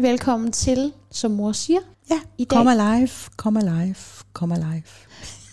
hjertelig velkommen til, som mor siger. Ja, I dag. come alive, come alive, come alive.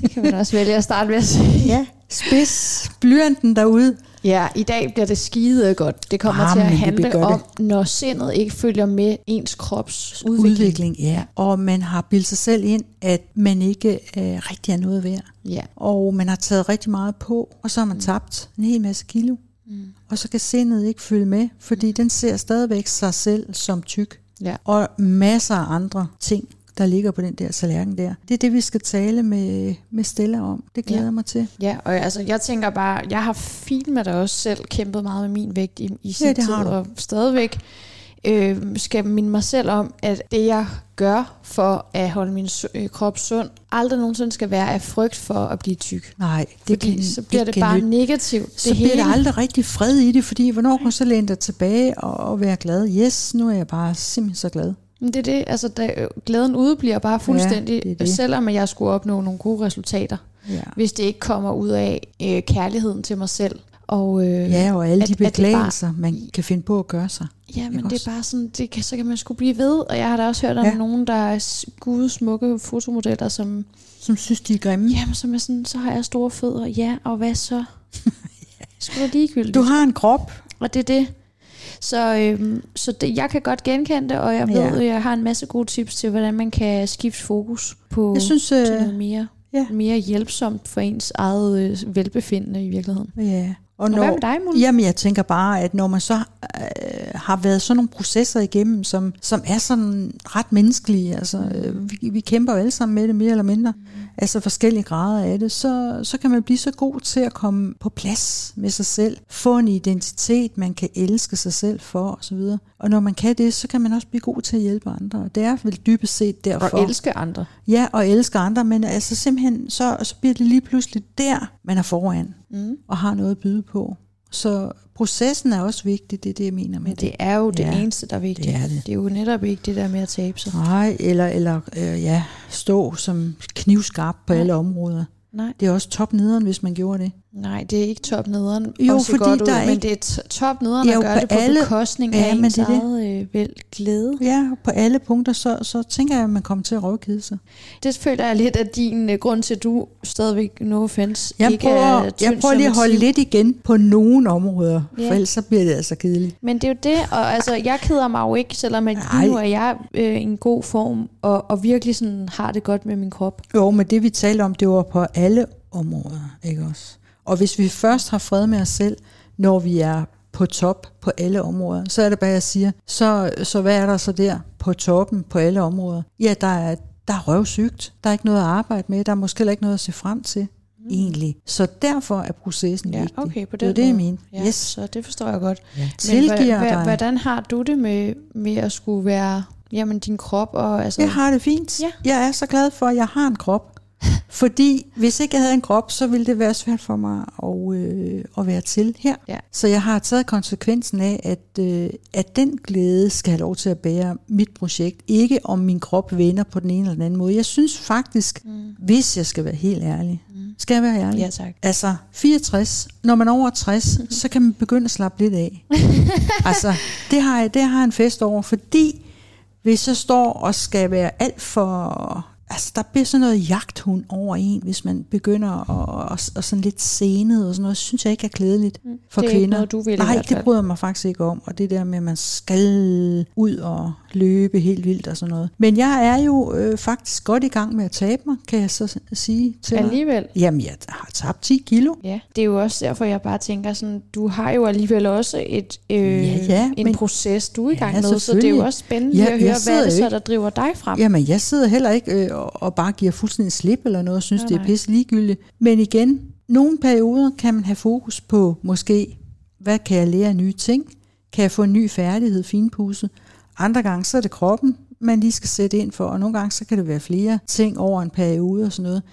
Det kan man også vælge at starte med at sige. Ja, spids blyanten derude. Ja, i dag bliver det skide godt. Det kommer Ah, til at handle om, når sindet ikke følger med ens krops udvikling. Udvikling, ja. Og man har bildt sig selv ind, at man ikke øh, rigtig er noget værd. Ja. Og man har taget rigtig meget på, og så har man tabt en hel masse kilo. Mm. Og så kan sindet ikke følge med, fordi den ser stadigvæk sig selv som tyk. Ja. Og masser af andre ting, der ligger på den der tallerken der. Det er det, vi skal tale med, med Stella om. Det glæder Ja. jeg mig til. Ja, og altså, jeg tænker bare, jeg har fint med dig også selv kæmpet meget med min vægt i, i sin det tid, har du. og stadigvæk øh, skal minde mig selv om, at det jeg gør for at holde min øh, krop sund, aldrig nogensinde skal være af frygt for at blive tyk. Nej, det Fordi kan, så bliver det kan bare nytte. negativt. Så det bliver hele. der aldrig rigtig fred i det, fordi hvornår kan så læne dig tilbage og, og være glad? Yes, nu er jeg bare simpelthen så glad. Men det er det, altså da, glæden udebliver bare fuldstændig, det er det. selvom jeg skulle opnå nogle gode resultater, Ja. hvis det ikke kommer ud af øh, kærligheden til mig selv. Og, øh, Ja, og alle at- de beklagelser, man kan finde på at gøre sig. Ja, men det også? er bare sådan, det kan, så kan man sgu blive ved. Og jeg har da også hørt om Ja. ja. nogen, der er s- gude, smukke fotomodeller, som, Som synes, de er grimme. jamen, som er sådan, så har jeg store fødder. Ja, og hvad så? Sgu da ligegyldigt. Du har en krop. Og det er det. Så, øhm, så det, jeg kan godt genkende det, og jeg ved, Ja. at jeg har en masse gode tips til, hvordan man kan skifte fokus på Jeg synes, til øh, noget mere, ja. mere hjælpsomt for ens eget øh, velbefindende i virkeligheden. ja. Og Og hvad med dig, Mulle? Jamen, jeg tænker bare, at når man så øh, har været sådan nogle processer igennem, som, som er sådan ret menneskelige, altså øh, vi, vi kæmper jo alle sammen med det mere eller mindre, mm. Altså forskellige grader af det, så, så kan man blive så god til at komme på plads med sig selv, få en identitet, man kan elske sig selv for osv. Og når man kan det, så kan man også blive god til at hjælpe andre. Og det er vel dybest set derfor. Og elske andre. Ja, og elske andre, men altså simpelthen, så, så bliver det lige pludselig der, man er foran Mm. og har noget at byde på. Så processen er også vigtig, det er det, jeg mener med Men det er jo det Ja, eneste, der er vigtigt. det er det. det er jo netop ikke det der med at tabe sig. Nej, eller, eller øh, ja, stå som knivskarp på Nej. alle områder. Nej. Det er også top nederen, hvis man gjorde det. Nej, det er ikke top nederen. Jo, se fordi godt ud, der er men ikke- det er t- top nederen Ja, at jo, gøre på det på alle- bekostning Ja, af men ens det er eget øh, vel glæde. Ja, på alle punkter, så, så tænker jeg, at man kommer til at rådkede sig. Det føler jeg lidt af din øh, grund til, at du stadigvæk, no offense, Jeg ikke prøver, er jeg tynd prøver som lige at holde lidt igen på nogle områder, Ja. for ellers så bliver det altså kedeligt. Men det er jo det, og altså, jeg keder mig jo ikke, selvom at nu er jeg øh, i en god form, og, og virkelig sådan har det godt med min krop. Jo, men det vi talte om, det var på alle områder, ikke også? Og hvis vi først har fred med os selv, når vi er på top på alle områder, så er det bare, jeg siger, så, så hvad er der så der på toppen på alle områder? Ja, der er, der er røvsygt. Der er ikke noget at arbejde med. Der er måske heller ikke noget at se frem til, mm. egentlig. Så derfor er processen Ja, vigtig. okay, på det er den det, jeg mener. Ja, Yes. så det forstår jeg godt. Ja. Men Tilgiver hva- hvordan har du det med, med at skulle være jamen, din krop? Og, altså, Jeg har det fint. Ja. Jeg er så glad for, at jeg har en krop. Fordi hvis ikke jeg havde en krop, så ville det være svært for mig at, øh, at være til her. Ja. Så jeg har taget konsekvensen af, at, øh, at den glæde skal have lov til at bære mit projekt. Ikke om min krop vender på den ene eller den anden måde. Jeg synes faktisk, mm. hvis jeg skal være helt ærlig, mm. skal jeg være ærlig? Ja, tak. Altså 64, når man er over 60, så kan man begynde at slappe lidt af. altså, det har, jeg, det har jeg en fest over, fordi hvis jeg står og skal være alt for... Altså, der bliver sådan noget jagthund over en, hvis man begynder at, at, at sådan lidt senet og sådan noget, synes jeg ikke er klædeligt for Det er ikke kvinder. noget, du vil Nej, det bryder mig faktisk ikke om. Og det der med, at man skal ud og løbe helt vildt og sådan noget. Men jeg er jo øh, faktisk godt i gang med at tabe mig, kan jeg så sige til. Alligevel. Jamen, jeg har tabt 10 kilo. Ja, det er jo også derfor, jeg bare tænker sådan, du har jo alligevel også et, øh, Ja, ja, en men- proces, du er i Ja, gang med, så det er jo også spændende Ja, at høre, hvad er det så, ikke- der driver dig frem. Jamen, jeg sidder heller ikke øh, og, og bare giver fuldstændig slip eller noget, og synes, Nej, det er pisse ligegyldigt. Men igen, nogle perioder kan man have fokus på, måske, hvad kan jeg lære af nye ting? Kan jeg få en ny færdighed, finpudset? Andre gange, så er det kroppen, man lige skal sætte ind for, og nogle gange, så kan det være flere ting over en periode og sådan noget.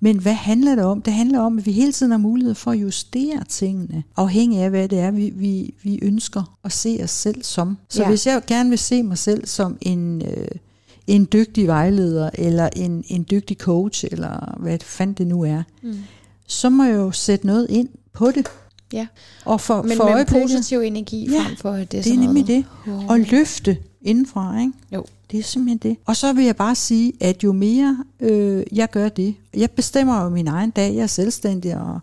Men hvad handler det om? Det handler om, at vi hele tiden har mulighed for at justere tingene, afhængig af, hvad det er, vi, vi, vi ønsker at se os selv som. Så ja. hvis jeg gerne vil se mig selv som en, øh, en dygtig vejleder, eller en, en dygtig coach, eller hvad fanden det nu er, Mm. så må jeg jo sætte noget ind på det. Ja. Og for, Men for med positiv energi Ja, frem for det det sådan er nemlig noget. det. Og løfte indenfra, ikke? Jo. Det er simpelthen det. Og så vil jeg bare sige, at jo mere øh, jeg gør det, jeg bestemmer jo min egen dag, jeg er selvstændig og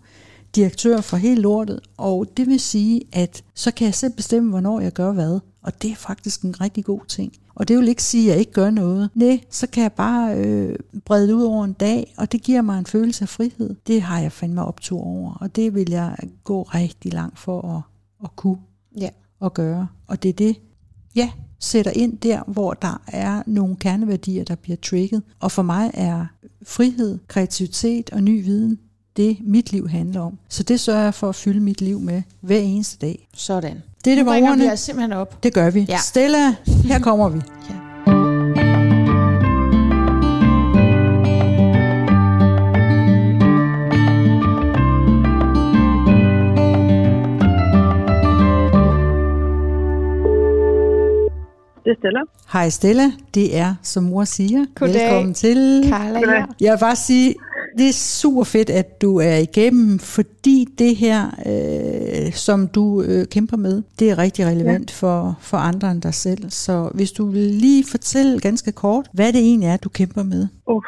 direktør for hele lortet, og det vil sige, at så kan jeg selv bestemme, hvornår jeg gør hvad. Og det er faktisk en rigtig god ting. Og det vil ikke sige, at jeg ikke gør noget. Nej, så kan jeg bare øh, brede ud over en dag, og det giver mig en følelse af frihed. Det har jeg fandme optur over, og det vil jeg gå rigtig langt for at, at kunne Ja. at gøre. Og det er det, ja, sætter ind der, hvor der er nogle kerneværdier, der bliver trigget. Og for mig er frihed, kreativitet og ny viden det, mit liv handler om. Så det sørger jeg for at fylde mit liv med hver eneste dag. Sådan. Det er det Nu var vi ordene. simpelthen op. Det gør vi. Ja. Stella, her kommer vi. Ja. Det er Stella. Hej Stella, det er, som mor siger, Goddag. velkommen til. Carla her. Jeg vil bare sige, det er super fedt, at du er igennem, fordi det her, øh, som du øh, kæmper med, det er rigtig relevant ja. for, for andre end dig selv. Så hvis du vil lige fortælle ganske kort, hvad det egentlig er, du kæmper med. Uff,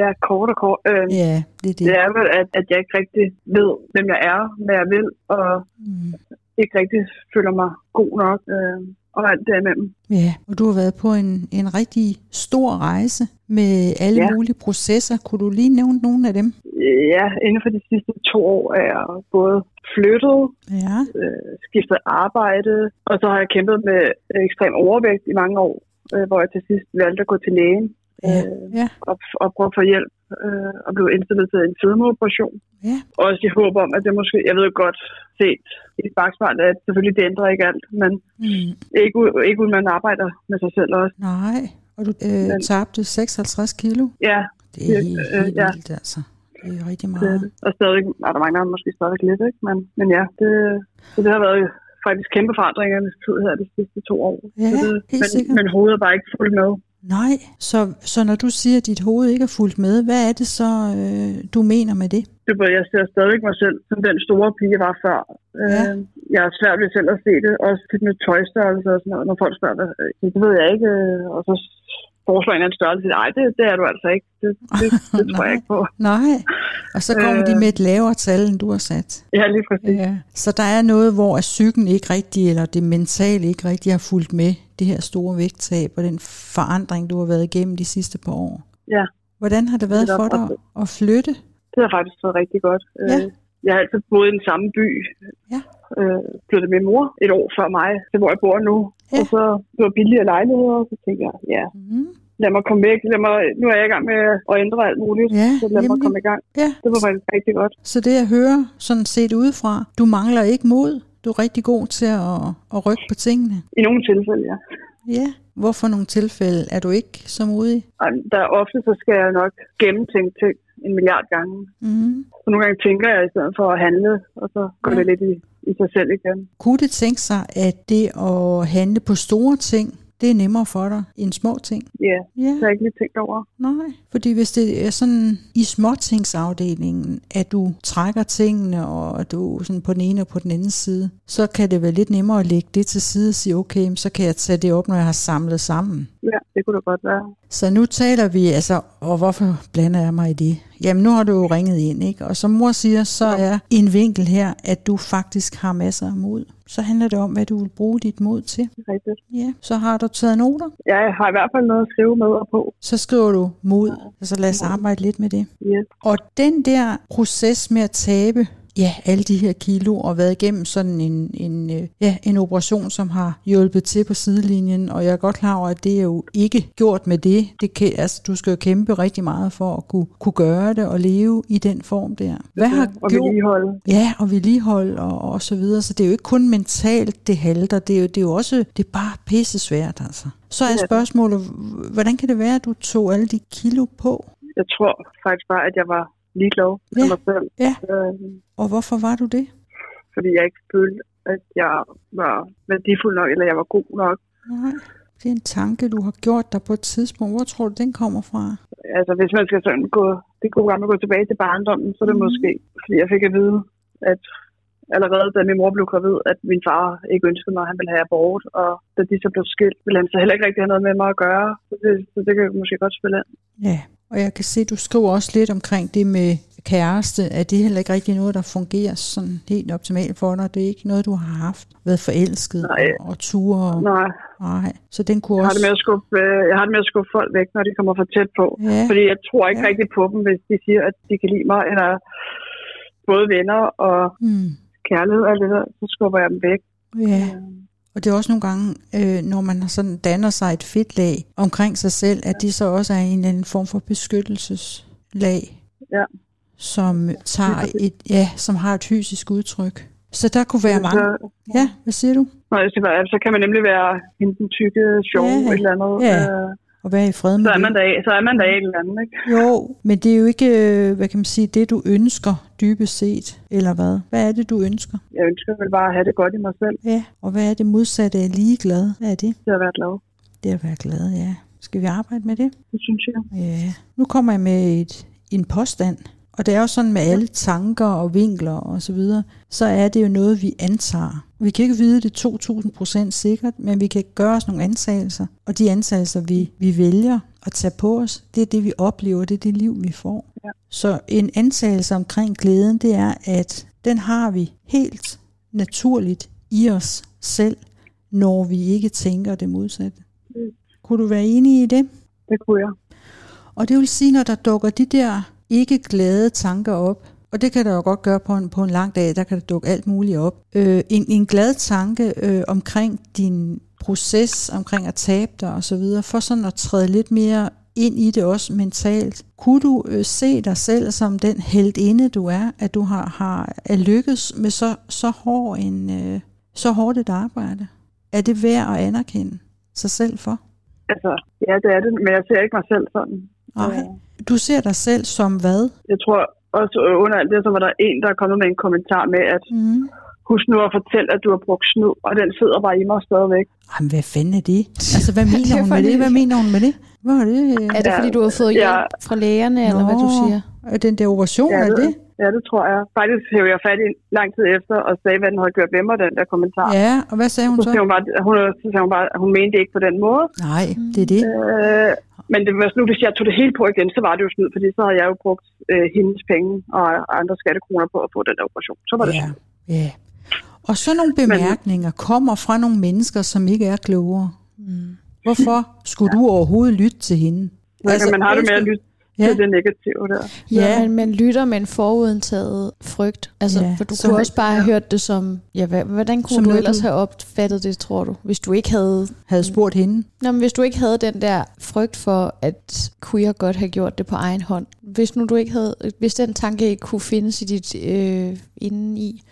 ja, kort og kort. Øh, ja. Det er det. Det er vel, at, at jeg ikke rigtig ved, hvem jeg er, hvad jeg vil, og Mm. ikke rigtig føler mig god nok, øh, og alt derimellem. Ja, og du har været på en, en rigtig stor rejse med alle ja. Mulige processer. Kunne du lige nævne nogle af dem? Ja, inden for de sidste to år er jeg både flyttet, Ja, øh, skiftet arbejde, og så har jeg kæmpet med ekstrem overvægt i mange år, øh, hvor jeg til sidst valgte at gå til lægen ja, øh, ja, og, og prøve at få hjælp øh, og blev indstillet til en fedmeoperation. ja. Også i håb om, at det måske, jeg ved godt set i bagspejlet, at selvfølgelig det ændrer ikke alt, men Mm. ikke, ikke uden man arbejder med sig selv også. Nej, og du øh, Men- tabte 56 kilo. Ja, Det er helt, øh, helt ja. vildt, altså. Det er rigtig det er meget. det. Og stadig er der mange, der måske stadig lidt, ikke? Men, men ja, det, så det har været faktisk kæmpe forandringer i tid her de sidste to år. Ja, så det, helt men, sikkert. men hovedet er bare ikke fuldt med. Nej, så, så når du siger, at dit hoved ikke er fuldt med, hvad er det så, øh, du mener med det? Det er bare, jeg ser stadig mig selv som den store pige, jeg var før. Ja. Øh, jeg er svært ved selv at se det, også til med tøjstørrelse og sådan noget, når folk spørger, øh, det ved jeg ikke, øh, og så foreslår en anden størrelse. Nej, det, det er du altså ikke. Det, det, det tror jeg ikke på. Nej, og så kommer øh. de med et lavere tal, end du har sat. Ja, lige præcis. Ja. Så der er noget, hvor psyken ikke rigtig, eller det mentale ikke rigtig har fulgt med det her store vægttab og den forandring, du har været igennem de sidste par år. Ja. Hvordan har det været Det for dig at flytte? Det har faktisk været rigtig godt. Ja. Øh, Jeg har altid boet i den samme by. Ja. Øh, flyttede min mor et år før mig, til hvor jeg bor nu. Ja. Og så det var billigere lejligheder, og så tænkte jeg, ja, Mm. Lad mig komme væk. Lad mig, nu er jeg i gang med at ændre alt muligt, Ja, så lad mig nemlig. komme i gang. Ja, Det var faktisk rigtig godt. så det jeg hører, sådan set udefra, du mangler ikke mod. Du er rigtig god til at, at rykke på tingene. I nogle tilfælde, ja. Ja. Hvorfor nogle tilfælde er du ikke så modig? Der er ofte, så skal jeg nok gennemtænke ting en milliard gange. Mm. Så nogle gange tænker jeg i stedet for at handle, og så går Ja. det lidt i, i sig selv igen. Kunne det tænke sig, at det at handle på store ting, det er nemmere for dig end små ting? Ja, Ja. det har jeg ikke lige tænkt over. Nej, fordi hvis det er sådan i småtingsafdelingen, at du trækker tingene, og du sådan på den ene og på den anden side, så kan det være lidt nemmere at lægge det til side og sige, okay, så kan jeg tage det op, når jeg har samlet sammen. Ja, det kunne det godt være. Så nu taler vi altså, og hvorfor blander jeg mig i det? Jamen nu har du jo ringet ind, ikke? Og som mor siger, så er en vinkel her, at du faktisk har masser af mod. Så handler det om, hvad du vil bruge dit mod til. Rigtigt. Ja, så har du taget noter. Jeg har i hvert fald noget at skrive med og på. Så skriver du mod, og så lad os arbejde lidt med det. Yes. Og den der proces med at tabe ja, alle de her kilo og været igennem sådan en, en, øh, ja, en operation, som har hjulpet til på sidelinjen, og jeg er godt klar over, at det er jo ikke gjort med det. det kan, altså, du skal jo kæmpe rigtig meget for at kunne, kunne gøre det og leve i den form der. Hvad har og gjort... vedligeholde. Ja, og vedligehold og, og så videre. Så det er jo ikke kun mentalt, det halter. Det er jo, det er jo også det er bare pisse svært, altså. Så er spørgsmålet, hvordan kan det være, at du tog alle de kilo på? Jeg tror faktisk bare, at jeg var ligeglad med Ja. mig selv. Ja. Øh, Og hvorfor var du det? fordi jeg ikke følte, at jeg var værdifuld nok, eller jeg var god nok. Nej, det er en tanke, du har gjort dig på et tidspunkt. Hvor tror du, den kommer fra? Altså, hvis man skal sådan gå, det gode gamle gå tilbage til barndommen, så er det mm. måske, fordi jeg fik at vide, at allerede da min mor blev gravid, at min far ikke ønskede mig, at han ville have abort, og da de så blev skilt, ville han så heller ikke rigtig have noget med mig at gøre. Så det, så det kan jeg måske godt spille ind. Ja, og jeg kan se, at du skriver også lidt omkring det med kæreste, at det heller ikke rigtig noget, der fungerer sådan helt optimalt for dig. Det er ikke noget, du har haft, været forelsket Nej. og, ture. Og, Nej, nej. Så den kunne jeg har, også... det med at skubbe, øh, jeg har det med at skubbe folk væk, når de kommer for tæt på. Ja, Fordi jeg tror ikke Ja. rigtig på dem, hvis de siger, at de kan lide mig, eller både venner og mm, kærlighed og det der, så skubber jeg dem væk. ja. Og det er også nogle gange, øh, når man sådan danner sig et fedtlag omkring sig selv, at de så også er en eller anden form for beskyttelseslag, Ja. som tager et, ja, som har et fysisk udtryk. Så der kunne være mange. Ja, hvad siger du? Nå, jeg siger, bare, så kan man nemlig være hende den tykke, sjove, Ja. ja. et eller andet. Ja. Øh, Og være i fred med så, er det. man der, så er man der et eller andet, ikke? Jo, men det er jo ikke, øh, hvad kan man sige, det du ønsker dybest set, eller hvad? Hvad er det, du ønsker? Jeg ønsker vel bare at have det godt i mig selv, Ja, og hvad er det modsatte af ligeglad? Hvad er det? til at være glad. Det er at være glad, ja. Skal vi arbejde med det? Det synes jeg. Ja. Nu kommer jeg med et, en påstand, og det er jo sådan med alle tanker og vinkler og så videre, så er det jo noget, vi antager. Vi kan ikke vide det 2000% sikkert, men vi kan gøre os nogle antagelser, og de antagelser, vi, vi vælger at tage på os, det er det, vi oplever, det er det liv, vi får. Ja. Så en antagelse omkring glæden, det er, at den har vi helt naturligt i os selv, når vi ikke tænker det modsatte. Mm. Kunne du være enig i det? Det kunne jeg. Og det vil sige, når der dukker de der ikke glade tanker op, og det kan der jo godt gøre på en, på en lang dag, der kan der dukke alt muligt op. Øh, en, en glad tanke øh, omkring din proces, omkring at tabe dig osv., for sådan at træde lidt mere ind i det også mentalt. Kunne du øh, se dig selv som den heldinde, du er, at du har, har er lykkes med så, så, hård en, øh, så hårdt et arbejde? Er det værd at anerkende sig selv for? Altså, ja, det er det, men jeg ser ikke mig selv sådan. Nej. Du ser dig selv som hvad? Jeg tror også øh, under alt det, så var der en, der er kommet med en kommentar med, at Mm. husk nu at fortælle, at du har brugt snyd, og den sidder bare i mig stadigvæk. Jamen, hvad fanden er det? Altså, hvad mener er hun med det? Hvad mener hun med det? Hvad er det? Er det, Ja, fordi du har fået ja. hjælp fra lægerne, eller hvad du Nå. siger? Er den der operation, Ja, er det- det? Ja, det tror jeg. Faktisk hævde jeg fat i lang tid efter og sagde, hvad den havde gjort ved mig, den der kommentar. Ja, og hvad sagde hun Så så? sagde hun bare, hun, så sagde hun bare, at hun mente det ikke på den måde. Nej, det er det. Øh, men det var, nu, hvis jeg tog det hele på igen, så var det jo snyd, fordi så havde jeg jo brugt øh, hendes penge og andre skattekroner på at få den der operation. Så var det Ja, ja. Og så nogle bemærkninger kommer fra nogle mennesker, som ikke er klogere. Hvorfor skulle du overhovedet lytte til hende? Altså, man har det med at lytte Ja. til det negative der. Ja, Ja. men man lytter med en forudindtaget frygt. Altså, Ja, ja, for du så- kunne også bare have hørt det som... Ja, hvordan kunne Som du ellers du- have opfattet det, tror du? Hvis du ikke havde... Havde spurgt hende. Nå, men hvis du ikke havde den der frygt for, at queer godt have gjort det på egen hånd. Hvis nu du ikke havde... Hvis den tanke ikke kunne findes i dit øh, indeni,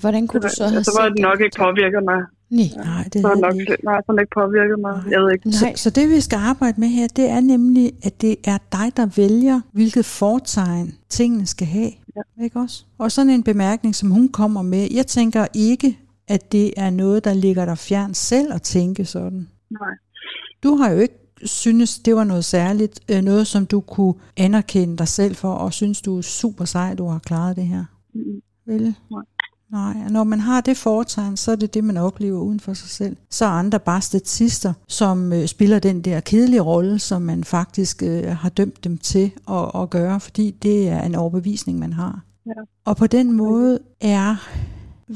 hvordan kunne du så have så var set det nok den? ikke påvirket mig. Nej. Nej, det Så var havde det nok, det ikke. nej, så ikke påvirket mig. Jeg ved ikke. Nej. Så, så det vi skal arbejde med her, det er nemlig, at det er dig, der vælger, hvilket fortegn tingene skal have. Ja. Ikke også? Og sådan en bemærkning, som hun kommer med, jeg tænker ikke, at det er noget, der ligger dig fjern selv at tænke sådan. Nej. Du har jo ikke synes, det var noget særligt, øh, noget som du kunne anerkende dig selv for, og synes, du er super sej, du har klaret det her. Mm. Vel? Nej. Nej, når man har det foretegn, så er det det, man oplever uden for sig selv. Så er andre bare statister, som øh, spiller den der kedelige rolle, som man faktisk øh, har dømt dem til at, at gøre, fordi det er en overbevisning, man har. Ja. Og på den måde er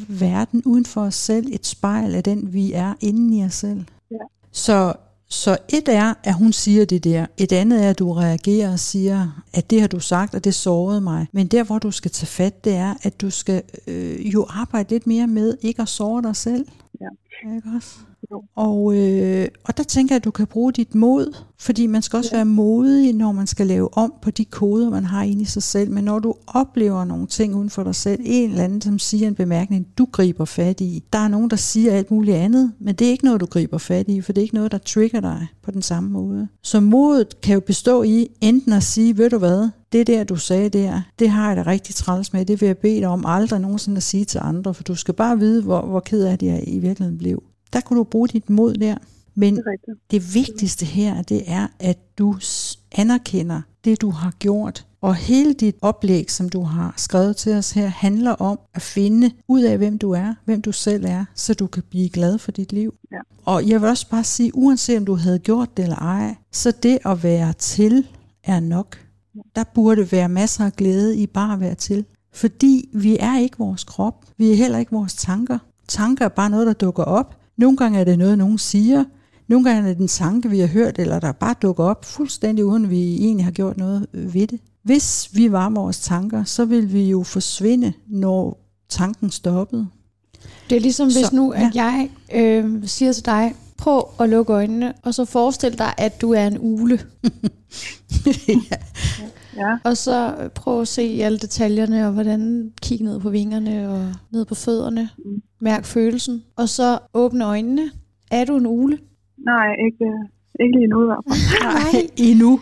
verden uden for os selv et spejl af den, vi er inde i os selv. Ja. Så, så et er, at hun siger det der. Et andet er, at du reagerer og siger, at det har du sagt, og det sårede mig. Men der, hvor du skal tage fat, det er, at du skal øh, jo arbejde lidt mere med ikke at såre dig selv. Ja. Ikke også? Jo. Og, øh, og der tænker jeg, at du kan bruge dit mod, fordi man skal også ja. være modig, når man skal lave om på de koder, man har inde i sig selv. Men når du oplever nogle ting uden for dig selv, en eller anden, som siger en bemærkning, du griber fat i. Der er nogen, der siger alt muligt andet, men det er ikke noget, du griber fat i, for det er ikke noget, der trigger dig på den samme måde. Så modet kan jo bestå i enten at sige, ved du hvad, det der, du sagde der, det har jeg da rigtig træls med, det vil jeg bede dig om aldrig nogensinde at sige til andre, for du skal bare vide, hvor, hvor ked af det jeg i virkeligheden blev. Der kunne du bruge dit mod der. Men Det det vigtigste her, det er, at du anerkender det, du har gjort, Og hele dit oplæg, som du har skrevet til os her, handler om at finde ud af, hvem du er, hvem du selv er, så du kan blive glad for dit liv. Ja. Og jeg vil også bare sige, uanset om du havde gjort det eller ej, så det at være til er nok. Der burde være masser af glæde i bare at være til. Fordi vi er ikke vores krop. Vi er heller ikke vores tanker. Tanker er bare noget, der dukker op. Nogle gange er det noget, nogen siger. Nogle gange er det en tanke, vi har hørt, eller der bare dukker op, fuldstændig uden vi egentlig har gjort noget ved det. Hvis vi var vores tanker, så ville vi jo forsvinde, når tanken stoppede. Det er ligesom hvis Så, nu, at ja. jeg øh, siger til dig, prøv at lukke øjnene, og så forestil dig, at du er en ule. Ja. Og så øh, prøv at se alle detaljerne, og hvordan kig ned på vingerne og ned på fødderne. Mm. Mærk følelsen. Og så åbne øjnene. Er du en ule? Nej, ikke, ikke lige nu i hvert fald. Nej. Endnu.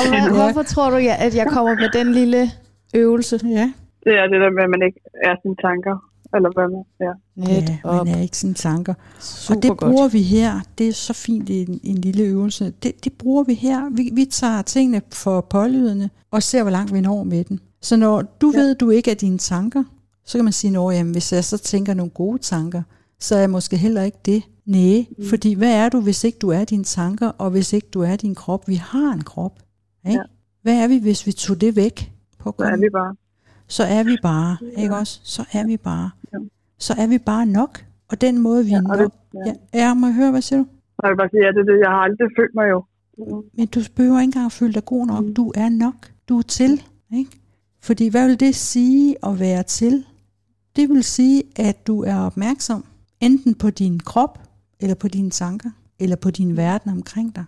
Og hvad, Ja. hvorfor tror du, ja, at jeg kommer med den lille øvelse? ja. Det er det der med, at man ikke er sine tanker. Eller hvad man ja. Net ja, op. man er ikke sine tanker. Super og det godt. bruger vi her. Det er så fint i en, en lille øvelse. Det, det bruger vi her. Vi, vi tager tingene for pålydende og ser, hvor langt vi når med den. Så når du ja. ved, du ikke er dine tanker, så kan man sige, at hvis jeg så tænker nogle gode tanker, så er jeg måske heller ikke det. Nej, mm. fordi hvad er du, hvis ikke du er dine tanker, og hvis ikke du er din krop? Vi har en krop. Ikke? Ja. Hvad er vi, hvis vi tog det væk? På Så er vi bare. Så er vi bare, ikke også? Så er vi bare. Ja. Så er vi bare nok. Og den måde, vi Ja, er nok. det- Ja. ja, må jeg høre, hvad siger du? Vil bare sige, at det, er det, jeg har aldrig følt mig jo. Men du behøver ikke engang at føle dig god nok. Mm. Du er nok. Du er til. Ikke? Fordi hvad vil det sige at være til? Det vil sige, at du er opmærksom enten på din krop, eller på dine tanker, eller på din verden omkring dig.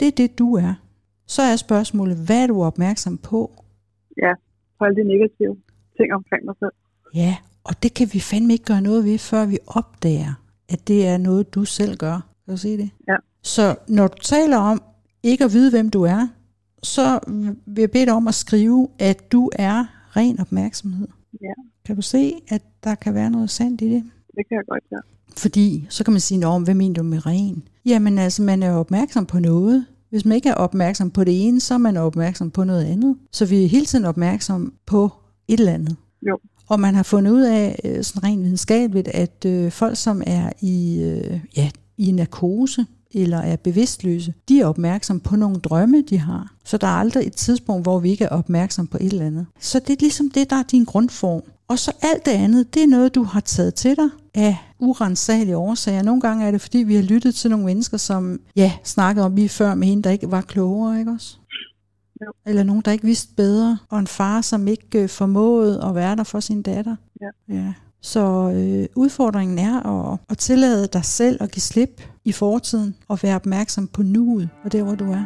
Det er det, du er. Så er spørgsmålet, hvad er du opmærksom på? Ja, på alle de negative ting omkring mig selv. Ja, og det kan vi fandme ikke gøre noget ved, før vi opdager, at det er noget, du selv gør. Kan du se det? Ja. Så når du taler om ikke at vide, hvem du er, så vil jeg bede dig om at skrive, at du er ren opmærksomhed. Ja. Kan du se, at der kan være noget sandt i det? Det kan jeg godt, ja. Fordi så kan man sige, om hvad mener du med ren? Jamen altså, man er opmærksom på noget. Hvis man ikke er opmærksom på det ene, så er man opmærksom på noget andet. Så vi er hele tiden opmærksom på et eller andet. Jo. Og man har fundet ud af, øh, sådan rent videnskabeligt, at øh, folk, som er i, øh, ja, i narkose eller er bevidstløse, de er opmærksom på nogle drømme, de har. Så der er aldrig et tidspunkt, hvor vi ikke er opmærksom på et eller andet. Så det er ligesom det, der er din grundform. Og så alt det andet, det er noget, du har taget til dig af urensagelige årsager. Nogle gange er det, fordi vi har lyttet til nogle mennesker, som ja, snakkede om lige før med hende, der ikke var klogere, ikke også? Eller nogen, der ikke vidste bedre, og en far, som ikke øh, formåede at være der for sin datter. Ja. ja. Så øh, udfordringen er at, at tillade dig selv at give slip i fortiden, og være opmærksom på nuet, og der, hvor du er.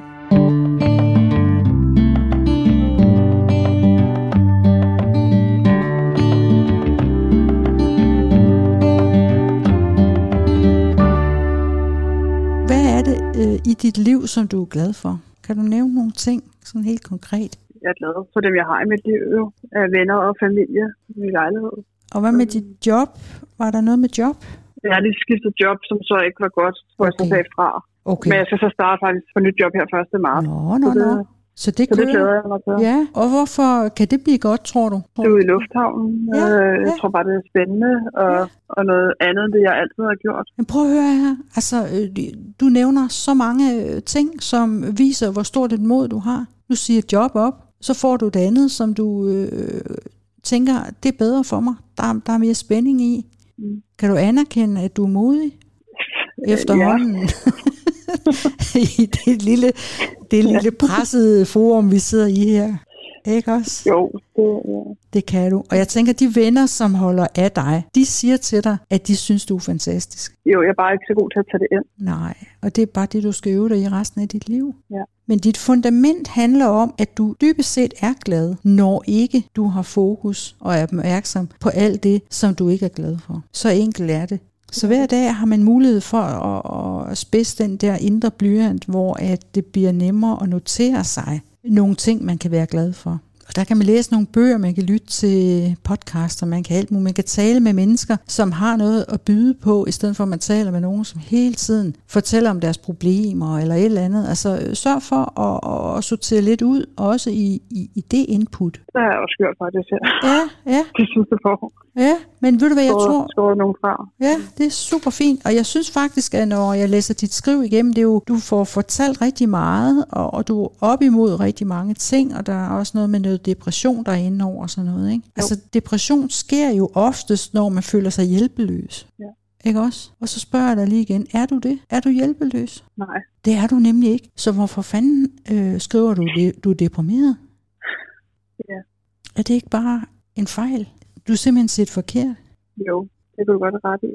Hvad er det øh, i dit liv, som du er glad for? Kan du nævne nogle ting, sådan helt konkret? Jeg er glad for dem, jeg har i mit liv, jo. Af venner og familie i min lejlighed. Og hvad med dit job? Var der noget med job? Jeg har lige skiftet job, som så ikke var godt, hvor jeg så Okay. sagde fra. Okay. Men jeg skal så starte faktisk på nyt job her 1. marts. Nå, nå, nå. Så det Så det glæder jeg mig til. Ja, og hvorfor kan det blive godt, tror du? Det er ude i lufthavnen. Ja, Øh, Jeg ja. tror bare, det er spændende og, og noget andet, end det jeg altid har gjort. Men prøv at høre her. Altså, øh, du nævner så mange øh, ting, som viser, hvor stort et mod du har. Du siger job op, så får du det andet, som du øh, tænker, det er bedre for mig. Der, er- der er mere spænding i. Mm. Kan du anerkende, at du er modig efterhånden? I det lille, det lille pressede forum, vi sidder i her. Ikke også? Jo, det, ja. Det kan du. Og jeg tænker, de venner, som holder af dig, de siger til dig, at de synes, du er fantastisk. jo, jeg er bare ikke så god til at tage det ind. Nej, og det er bare det, du skal øve dig i resten af dit liv. Ja. Men dit fundament handler om, at du dybest set er glad, når ikke du har fokus og er opmærksom på alt det, som du ikke er glad for. Så enkelt er det. Så hver dag har man mulighed for at, at spidse den der indre blyant, hvor at det bliver nemmere at notere sig nogle ting, man kan være glad for. Og der kan man læse nogle bøger, man kan lytte til podcaster, man kan alt muligt. Man kan tale med mennesker, som har noget at byde på, i stedet for at man taler med nogen, som hele tiden fortæller om deres problemer eller et eller andet. Altså sørg for at, at sortere lidt ud, også i, i, i det input. Det har jeg også gjort faktisk her. Ja, ja. Det sidste forår. Ja, men ved du hvad jeg tror? Skåret nogen fra. Ja, det er super fint. Og jeg synes faktisk, at når jeg læser dit skriv igennem, det er jo, du får fortalt rigtig meget, og, og du er op imod rigtig mange ting, og der er også noget med noget depression, der er inde over og sådan noget. Ikke? Altså depression sker jo oftest, når man føler sig hjælpeløs. Ja. Ikke også? Og så spørger jeg dig lige igen, er du det? Er du hjælpeløs? Nej. Det er du nemlig ikke. Så hvorfor fanden øh, skriver du, det, du er deprimeret? Ja. Er det ikke bare en fejl? Du er simpelthen set forkert. Jo, det kan du godt have ret i.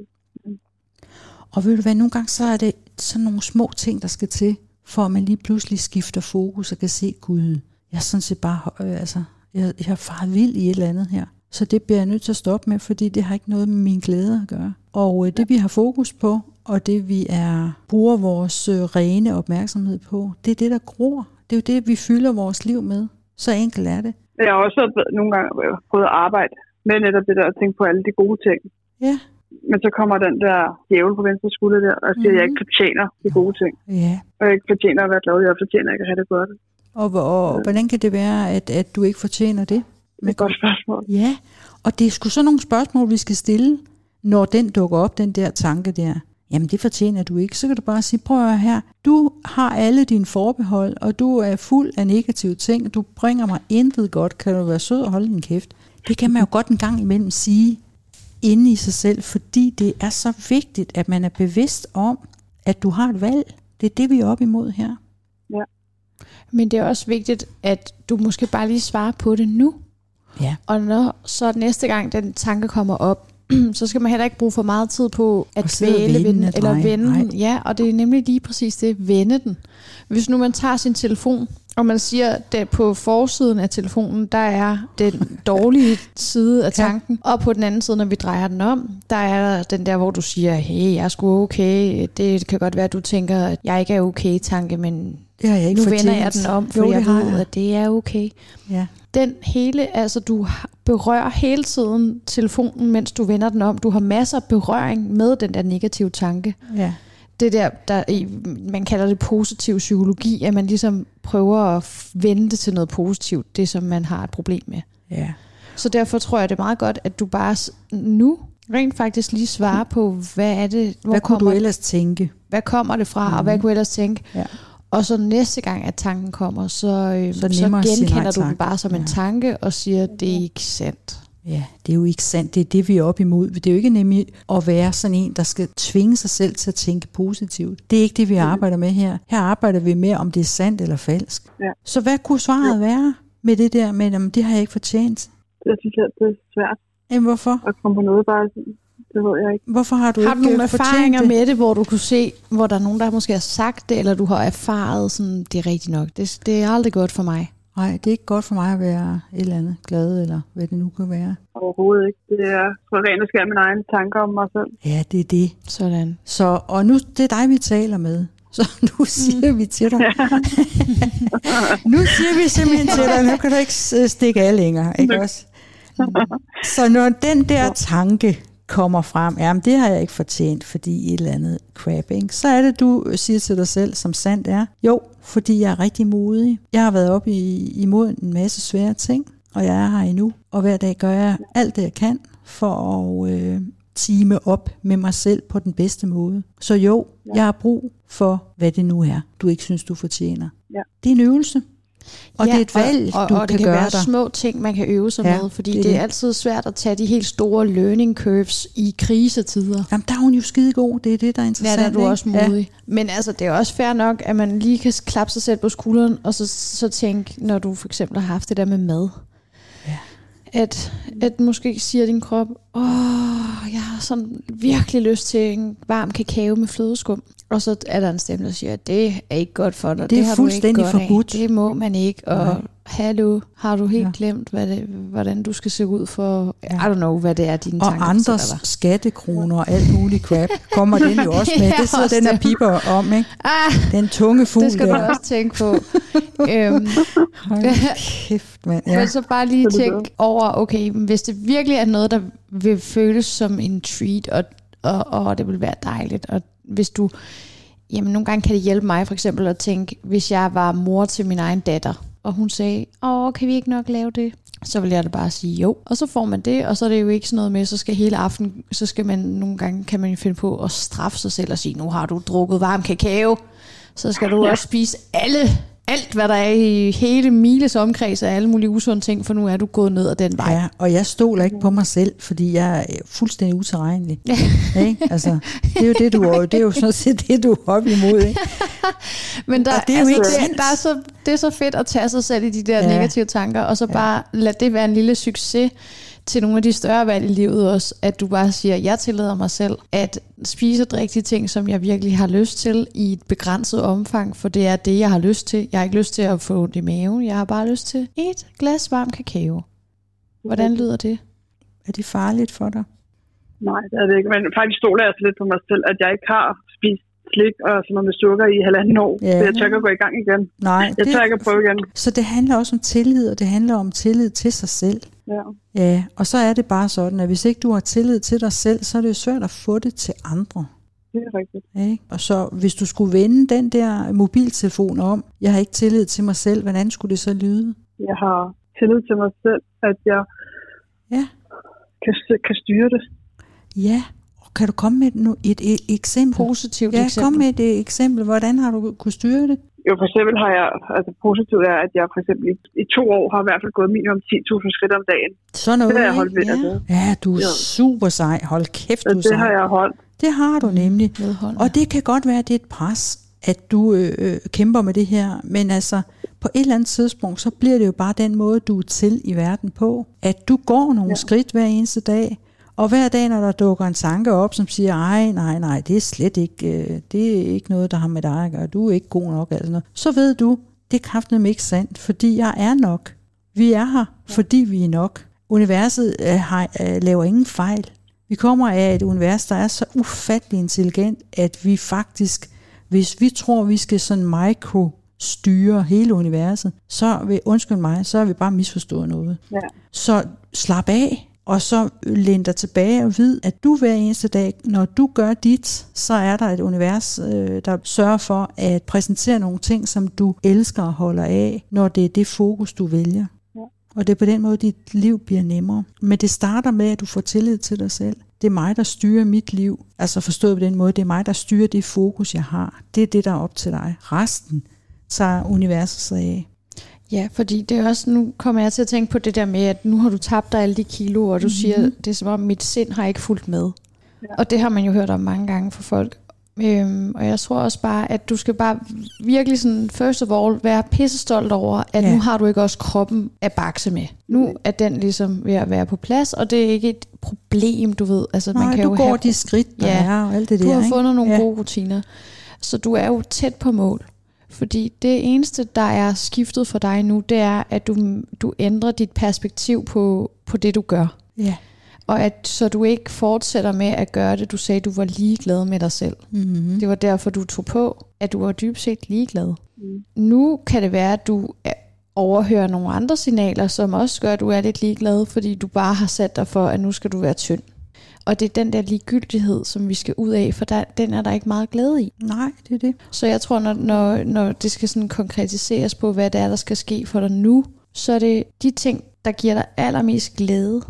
Og ved du hvad, nogle gange så er det sådan nogle små ting, der skal til, for at man lige pludselig skifter fokus og kan se, Gud, jeg er sådan set bare, øh, altså, jeg, jeg er faret vild i et eller andet her. Så det bliver jeg nødt til at stoppe med, fordi det har ikke noget med min glæde at gøre. Og øh, det vi har fokus på, og det vi er bruger vores øh, rene opmærksomhed på, det er det, der gror. Det er jo det, vi fylder vores liv med. Så enkelt er det. Jeg har også nogle gange prøvet at arbejde med netop det der at tænke på alle de gode ting. Ja. Men så kommer den der djævel på venstre skulder der, og siger, mm-hmm. at jeg ikke fortjener de gode ting. Ja. Og jeg ikke fortjener at være glad, jeg fortjener ikke at have det godt. Og, og, og hvordan kan det være, at, at du ikke fortjener det? Det er et godt spørgsmål. Ja, og det er sgu sådan nogle spørgsmål, vi skal stille, når den dukker op, den der tanke der. Jamen det fortjener du ikke. Så kan du bare sige, prøv at her, du har alle dine forbehold, og du er fuld af negative ting, du bringer mig intet godt, kan du være sød og holde din kæft. Det kan man jo godt en gang imellem sige inde i sig selv, fordi det er så vigtigt, at man er bevidst om, at du har et valg. Det er det, vi er op imod her. Ja. Men det er også vigtigt, at du måske bare lige svarer på det nu. Ja. Og når så næste gang den tanke kommer op, så skal man heller ikke bruge for meget tid på at vende den, eller vende Nej. den. Ja, og det er nemlig lige præcis det, vende den. Hvis nu man tager sin telefon, og man siger, at på forsiden af telefonen, der er den dårlige side af Ja. tanken, og på den anden side, når vi drejer den om, der er den der, hvor du siger, hey, jeg er sgu okay, det kan godt være, at du tænker, at jeg ikke er okay, tanke, men har jeg ikke nu vender jeg den om, for jo, jeg ved, jeg. at det er okay Ja. Den hele, altså du berører hele tiden telefonen, mens du vender den om. Du har masser af berøring med den der negative tanke. ja. Det der, der i, man kalder det positiv psykologi, at man ligesom prøver at vende det til noget positivt, det som man har et problem med. Ja. Så derfor tror jeg, det er meget godt, at du bare nu rent faktisk lige svarer på, hvad er det, hvor Hvad kunne kommer, du ellers tænke? hvad kommer det fra, mm. og hvad kunne jeg ellers tænke? Ja. Og så næste gang, at tanken kommer, så, øh, Så så, er genkender du den bare som en Ja. tanke og siger, det er ikke sandt. Ja, det er jo ikke sandt. Det er det, vi er op imod. Det er jo ikke nemlig at være sådan en, der skal tvinge sig selv til at tænke positivt. Det er ikke det, vi arbejder med her. Her arbejder vi med, om det er sandt eller falsk. Ja. Så hvad kunne svaret være med det der med, at det har jeg ikke fortjent? Jeg synes, det er svært Jamen, hvorfor? at komme på noget bare. Det ved jeg ikke. Hvorfor har du, Har du ikke nogle øh, erfaringer det? med det, hvor du kunne se, hvor der er nogen, der måske har sagt det, eller du har erfaret, sådan, det er rigtigt nok. Det, det er aldrig godt for mig. Nej, det er ikke godt for mig at være et eller andet glad, eller hvad det nu kan være. Overhovedet ikke. Det er for rent og skær mine egne tanker om mig selv. Ja, det er det. Sådan. Så, og nu, det er dig, vi taler med. Så nu siger vi til dig. nu siger vi simpelthen til dig, nu kan du ikke stikke af længere, ikke også? Så når den der tanke kommer frem, jamen det har jeg ikke fortjent, fordi et eller andet crap, ikke? så er det, du siger til dig selv, som sandt er, jo, fordi jeg er rigtig modig. Jeg har været op i, imod en masse svære ting, og jeg er her endnu, og hver dag gør jeg alt det, jeg kan for at øh, time op med mig selv på den bedste måde. Så jo, jeg har brug for, hvad det nu er, du ikke synes, du fortjener. Ja. Det er en øvelse. Og Ja, det er et valg, og, og, du og kan, det kan gøre være dig. små ting, man kan øve sig Ja, med, fordi det er det, er altid svært at tage de helt store learning curves i krisetider. Jamen, der er hun jo skide god. Det er det, der er Ja, interessant. der er du ikke? også modig. Ja. Men altså, det er også fair nok, at man lige kan klappe sig selv på skulderen, og så, så tænke, når du for eksempel har haft det der med mad. Ja. At, at måske siger din krop, åh, jeg har sådan virkelig lyst til en varm kakao med flødeskum. Og så er der en stemme, der siger, det er ikke godt for dig. Det er har du ikke fuldstændig godt af. forbudt. Det må man ikke. Og Nej. hallo, har du helt Ja. glemt, hvad det, hvordan du skal se ud for, Ja. I don't know, hvad det er, dine tanker Og andres sætter dig. skattekroner og alt muligt crap, kommer den jo også med. Det sidder den her det. piper om, ikke? Ah, Den tunge fugl det skal du der. også tænke på. øhm, Hold kæft, mand. ja. Men så bare lige det tænke over, okay, hvis det virkelig er noget, der vil føles som en treat, og, og, og det vil være dejligt, og hvis du, jamen nogle gange kan det hjælpe mig for eksempel at tænke, hvis jeg var mor til min egen datter, og hun sagde, åh, kan vi ikke nok lave det? Så vil jeg da bare sige jo. Og så får man det, og så er det jo ikke sådan noget med, så skal hele aften, så skal man nogle gange, kan man jo finde på at straffe sig selv og sige, nu har du drukket varm kakao, så skal du også spise alle, alt hvad der er i hele miles omkreds af alle mulige usunde ting, for nu er du gået ned ad den vej. Ja, og jeg stoler ikke på mig selv, fordi jeg er fuldstændig utilregnelig. ikke? Altså, det er jo det, du er, det er jo sådan set det, du er op imod. Ikke? Men der, Og det er jo ikke det, der er så, det er så fedt at tage sig selv i de der Ja. ja. negative tanker, og så bare lade det være en lille succes til nogle af de større valg i livet også, at du bare siger, jeg tillader mig selv at spise og drikke de ting, som jeg virkelig har lyst til i et begrænset omfang, for det er det, jeg har lyst til. Jeg har ikke lyst til at få ondt i maven, jeg har bare lyst til et glas varm kakao. Hvordan lyder det? Er det farligt for dig? Nej, det er det ikke. Men faktisk stoler jeg altså lidt på mig selv, at jeg ikke har spist slik og sådan noget med sukker i halvanden år. Ja. Så jeg tør ikke at gå i gang igen. Nej, Jeg tør ikke at prøve igen. så det handler også om tillid, og det handler om tillid til sig selv. Ja. Ja, og så er det bare sådan, at hvis ikke du har tillid til dig selv, så er det jo svært at få det til andre. Det er rigtigt. Ikke? Og så hvis du skulle vende den der mobiltelefon om, jeg har ikke tillid til mig selv, hvordan skulle det så lyde? Jeg har tillid til mig selv, at jeg Ja. kan, kan styre det. Ja, kan du komme med et, et, et eksempel? Positivt Ja, eksempel. kom med et øh, eksempel. Hvordan har du kunne styre det? Jo, for eksempel har jeg, altså positivt er, at jeg for eksempel i, i to år har i hvert fald gået minimum 10.000 skridt om dagen. Sådan noget, Det har jeg holdt ved, ja. altså. ja, du er Ja. super sej. Hold kæft, Så du er det sej. har jeg holdt. Det har du nemlig. Vedholdende. Og det kan godt være, at det er et pres, at du øh, øh, kæmper med det her. Men altså, på et eller andet tidspunkt, så bliver det jo bare den måde, du er til i verden på. At du går nogle ja. skridt hver eneste dag. Og hver dag, når der dukker en tanke op, som siger, ej, nej, nej, det er slet ikke, øh, det er ikke noget, der har med dig at gøre. Du er ikke god nok, sådan noget. Så ved du, det er kraftedeme ikke sandt, fordi jeg er nok. Vi er her, fordi vi er nok. Universet øh, har, øh, laver ingen fejl. Vi kommer af et univers, der er så ufattelig intelligent, at vi faktisk, hvis vi tror, vi skal sådan micro styre hele universet, så vil, undskyld mig, så har vi bare misforstået noget. Ja. Så slap af, og så læn dig tilbage og vid, at du hver eneste dag, når du gør dit, så er der et univers, øh, der sørger for at præsentere nogle ting, som du elsker og holder af, når det er det fokus, du vælger. Ja. Og det er på den måde, dit liv bliver nemmere. Men det starter med, at du får tillid til dig selv. Det er mig, der styrer mit liv. Altså forstået på den måde, det er mig, der styrer det fokus, jeg har. Det er det, der er op til dig. Resten tager universet sig af. Ja, fordi det er også, nu kommer jeg til at tænke på det der med, at nu har du tabt dig alle de kilo, og du mm-hmm. siger, det er som om mit sind har ikke fulgt med. Ja. Og det har man jo hørt om mange gange fra folk. Øhm, og jeg tror også bare, at du skal bare virkelig sådan, first of all, være pissestolt over, at Ja. nu har du ikke også kroppen at bakse med. Nu er den ligesom ved at være på plads, og det er ikke et problem, du ved. Altså, Nej, man kan du jo går have, de skridt, der Ja. er, og alt det du der. har ikke? fundet nogle ja. gode rutiner. Så du er jo tæt på mål. Fordi det eneste, der er skiftet for dig nu, det er, at du, du ændrer dit perspektiv på, på det, du gør. Ja. Og at så du ikke fortsætter med at gøre det, du sagde, du var ligeglad med dig selv. Mm-hmm. Det var derfor, du tog på, at du var dybt set ligeglad. Mm. Nu kan det være, at du er- overhører nogle andre signaler, som også gør, at du er lidt ligeglad, fordi du bare har sat dig for, at nu skal du være tynd. Og det er den der ligegyldighed, som vi skal ud af, for der, den er der ikke meget glæde i. Nej, det er det. Så jeg tror, når, når, når det skal sådan konkretiseres på, hvad det er, der skal ske for dig nu, så er det de ting, der giver dig allermest glæde.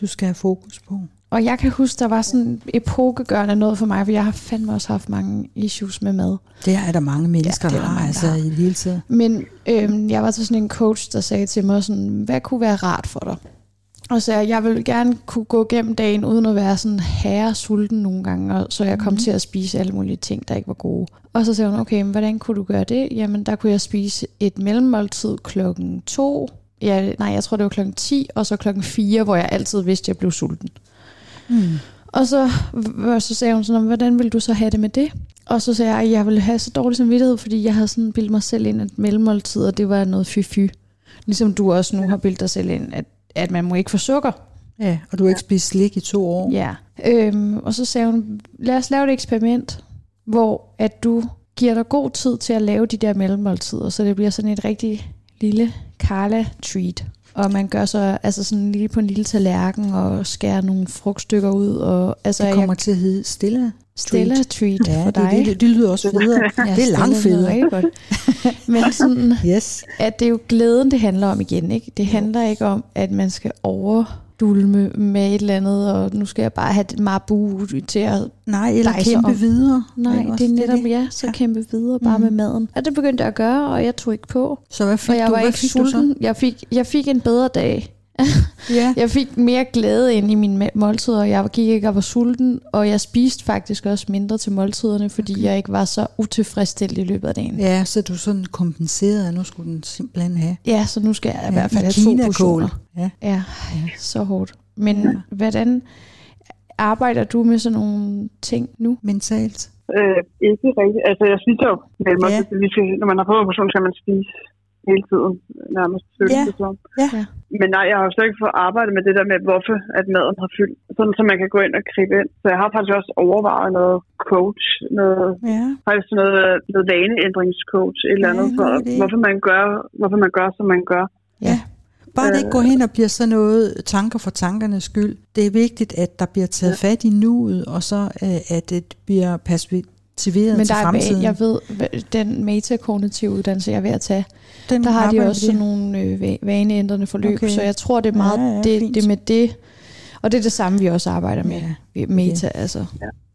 Du skal have fokus på. Og jeg kan huske, der var sådan epokegørende noget for mig, for jeg har fandme også haft mange issues med mad. Det er der mange mennesker, Ja, det er der der altså der i hele taget. Men øhm, jeg var til sådan en coach, der sagde til mig sådan, hvad kunne være rart for dig? Og så jeg vil gerne kunne gå gennem dagen, uden at være sådan herre sulten nogle gange, og så jeg kom Mhm. til at spise alle mulige ting, der ikke var gode. Og så sagde hun, okay, men hvordan kunne du gøre det? Jamen, der kunne jeg spise et mellemmåltid klokken to. Ja, nej, jeg tror, det var klokken 10, og så klokken 4, hvor jeg altid vidste, at jeg blev sulten. Mm. Og så, så sagde hun sådan, hvordan vil du så have det med det? Og så sagde jeg, at jeg ville have så dårlig samvittighed, fordi jeg havde sådan bildet mig selv ind et mellemmåltid, og det var noget fy-fy. Ligesom du også nu har bildt dig selv ind, at, at man må ikke få sukker. Ja, og du har ikke spist slik i to år. Ja. Øhm, og så sagde hun, lad os lave et eksperiment, hvor at du giver dig god tid til at lave de der mellemmåltider, så det bliver sådan et rigtig lille Carla-treat. Og man gør så altså sådan lige på en lille tallerken og skærer nogle frugtstykker ud. Og, altså, Det kommer jeg, til at hedde Stella. Stella treat Ja, for det, dig. det, det lyder også federe. Ja, det er langt federe. rigtig godt. Men sådan, Yes. at det er jo glæden, det handler om igen. Ikke? Det handler ikke om, at man skal overdulme med et eller andet, og nu skal jeg bare have et marbu til at... Nej, eller kæmpe om. videre. Nej, Ikke det er netop, det. ja, så Ja. kæmpe videre bare Mhm. med maden. Og det begyndte jeg at gøre, og jeg tog ikke på. Så hvad fik For jeg du? var hvad ikke fik du så? sulten. Jeg fik, jeg fik en bedre dag. Ja. Jeg fik mere glæde ind i mine måltider, og jeg gik ikke og var sulten, og jeg spiste faktisk også mindre til måltiderne, fordi Okay. jeg ikke var så utilfredsstillet i løbet af dagen. Ja, ja, så du sådan kompenseret, at nu skulle den simpelthen have. ja så nu skal jeg i hvert fald have to portioner. Ja. Ja, så hårdt. Men Ja. hvordan arbejder du med sådan nogle ting nu? Mentalt. Øh, ikke rigtigt. Altså, jeg spiser jo Ja. ja. når man har fået operation, skal man spise hele tiden, nærmest føles Ja. det som. Ja. Ja. Men nej, jeg har jo slet ikke fået arbejdet med det der med, hvorfor at maden har fyldt. Sådan, så man kan gå ind og gribe ind. Så jeg har faktisk også overvejet noget coach, noget, Ja. faktisk sådan noget, noget vaneændringscoach, et eller Ja, andet, en for hvorfor man, gør, hvorfor man gør, som man gør. Ja. Bare det ikke går hen og bliver sådan noget tanker for tankernes skyld. Det er vigtigt, at der bliver taget fat i nuet, og så øh, at det bliver perspektiveret Men til der er, fremtiden. va- jeg ved, den metakognitive uddannelse, jeg er ved at tage, Den der har de også sådan nogle øh, va- vaneændrende forløb, Okay. okay. så jeg tror, det er meget Ja, ja, det, fint. det med det. Og det er det samme, vi også arbejder med. Ja, Ja. Meta, altså.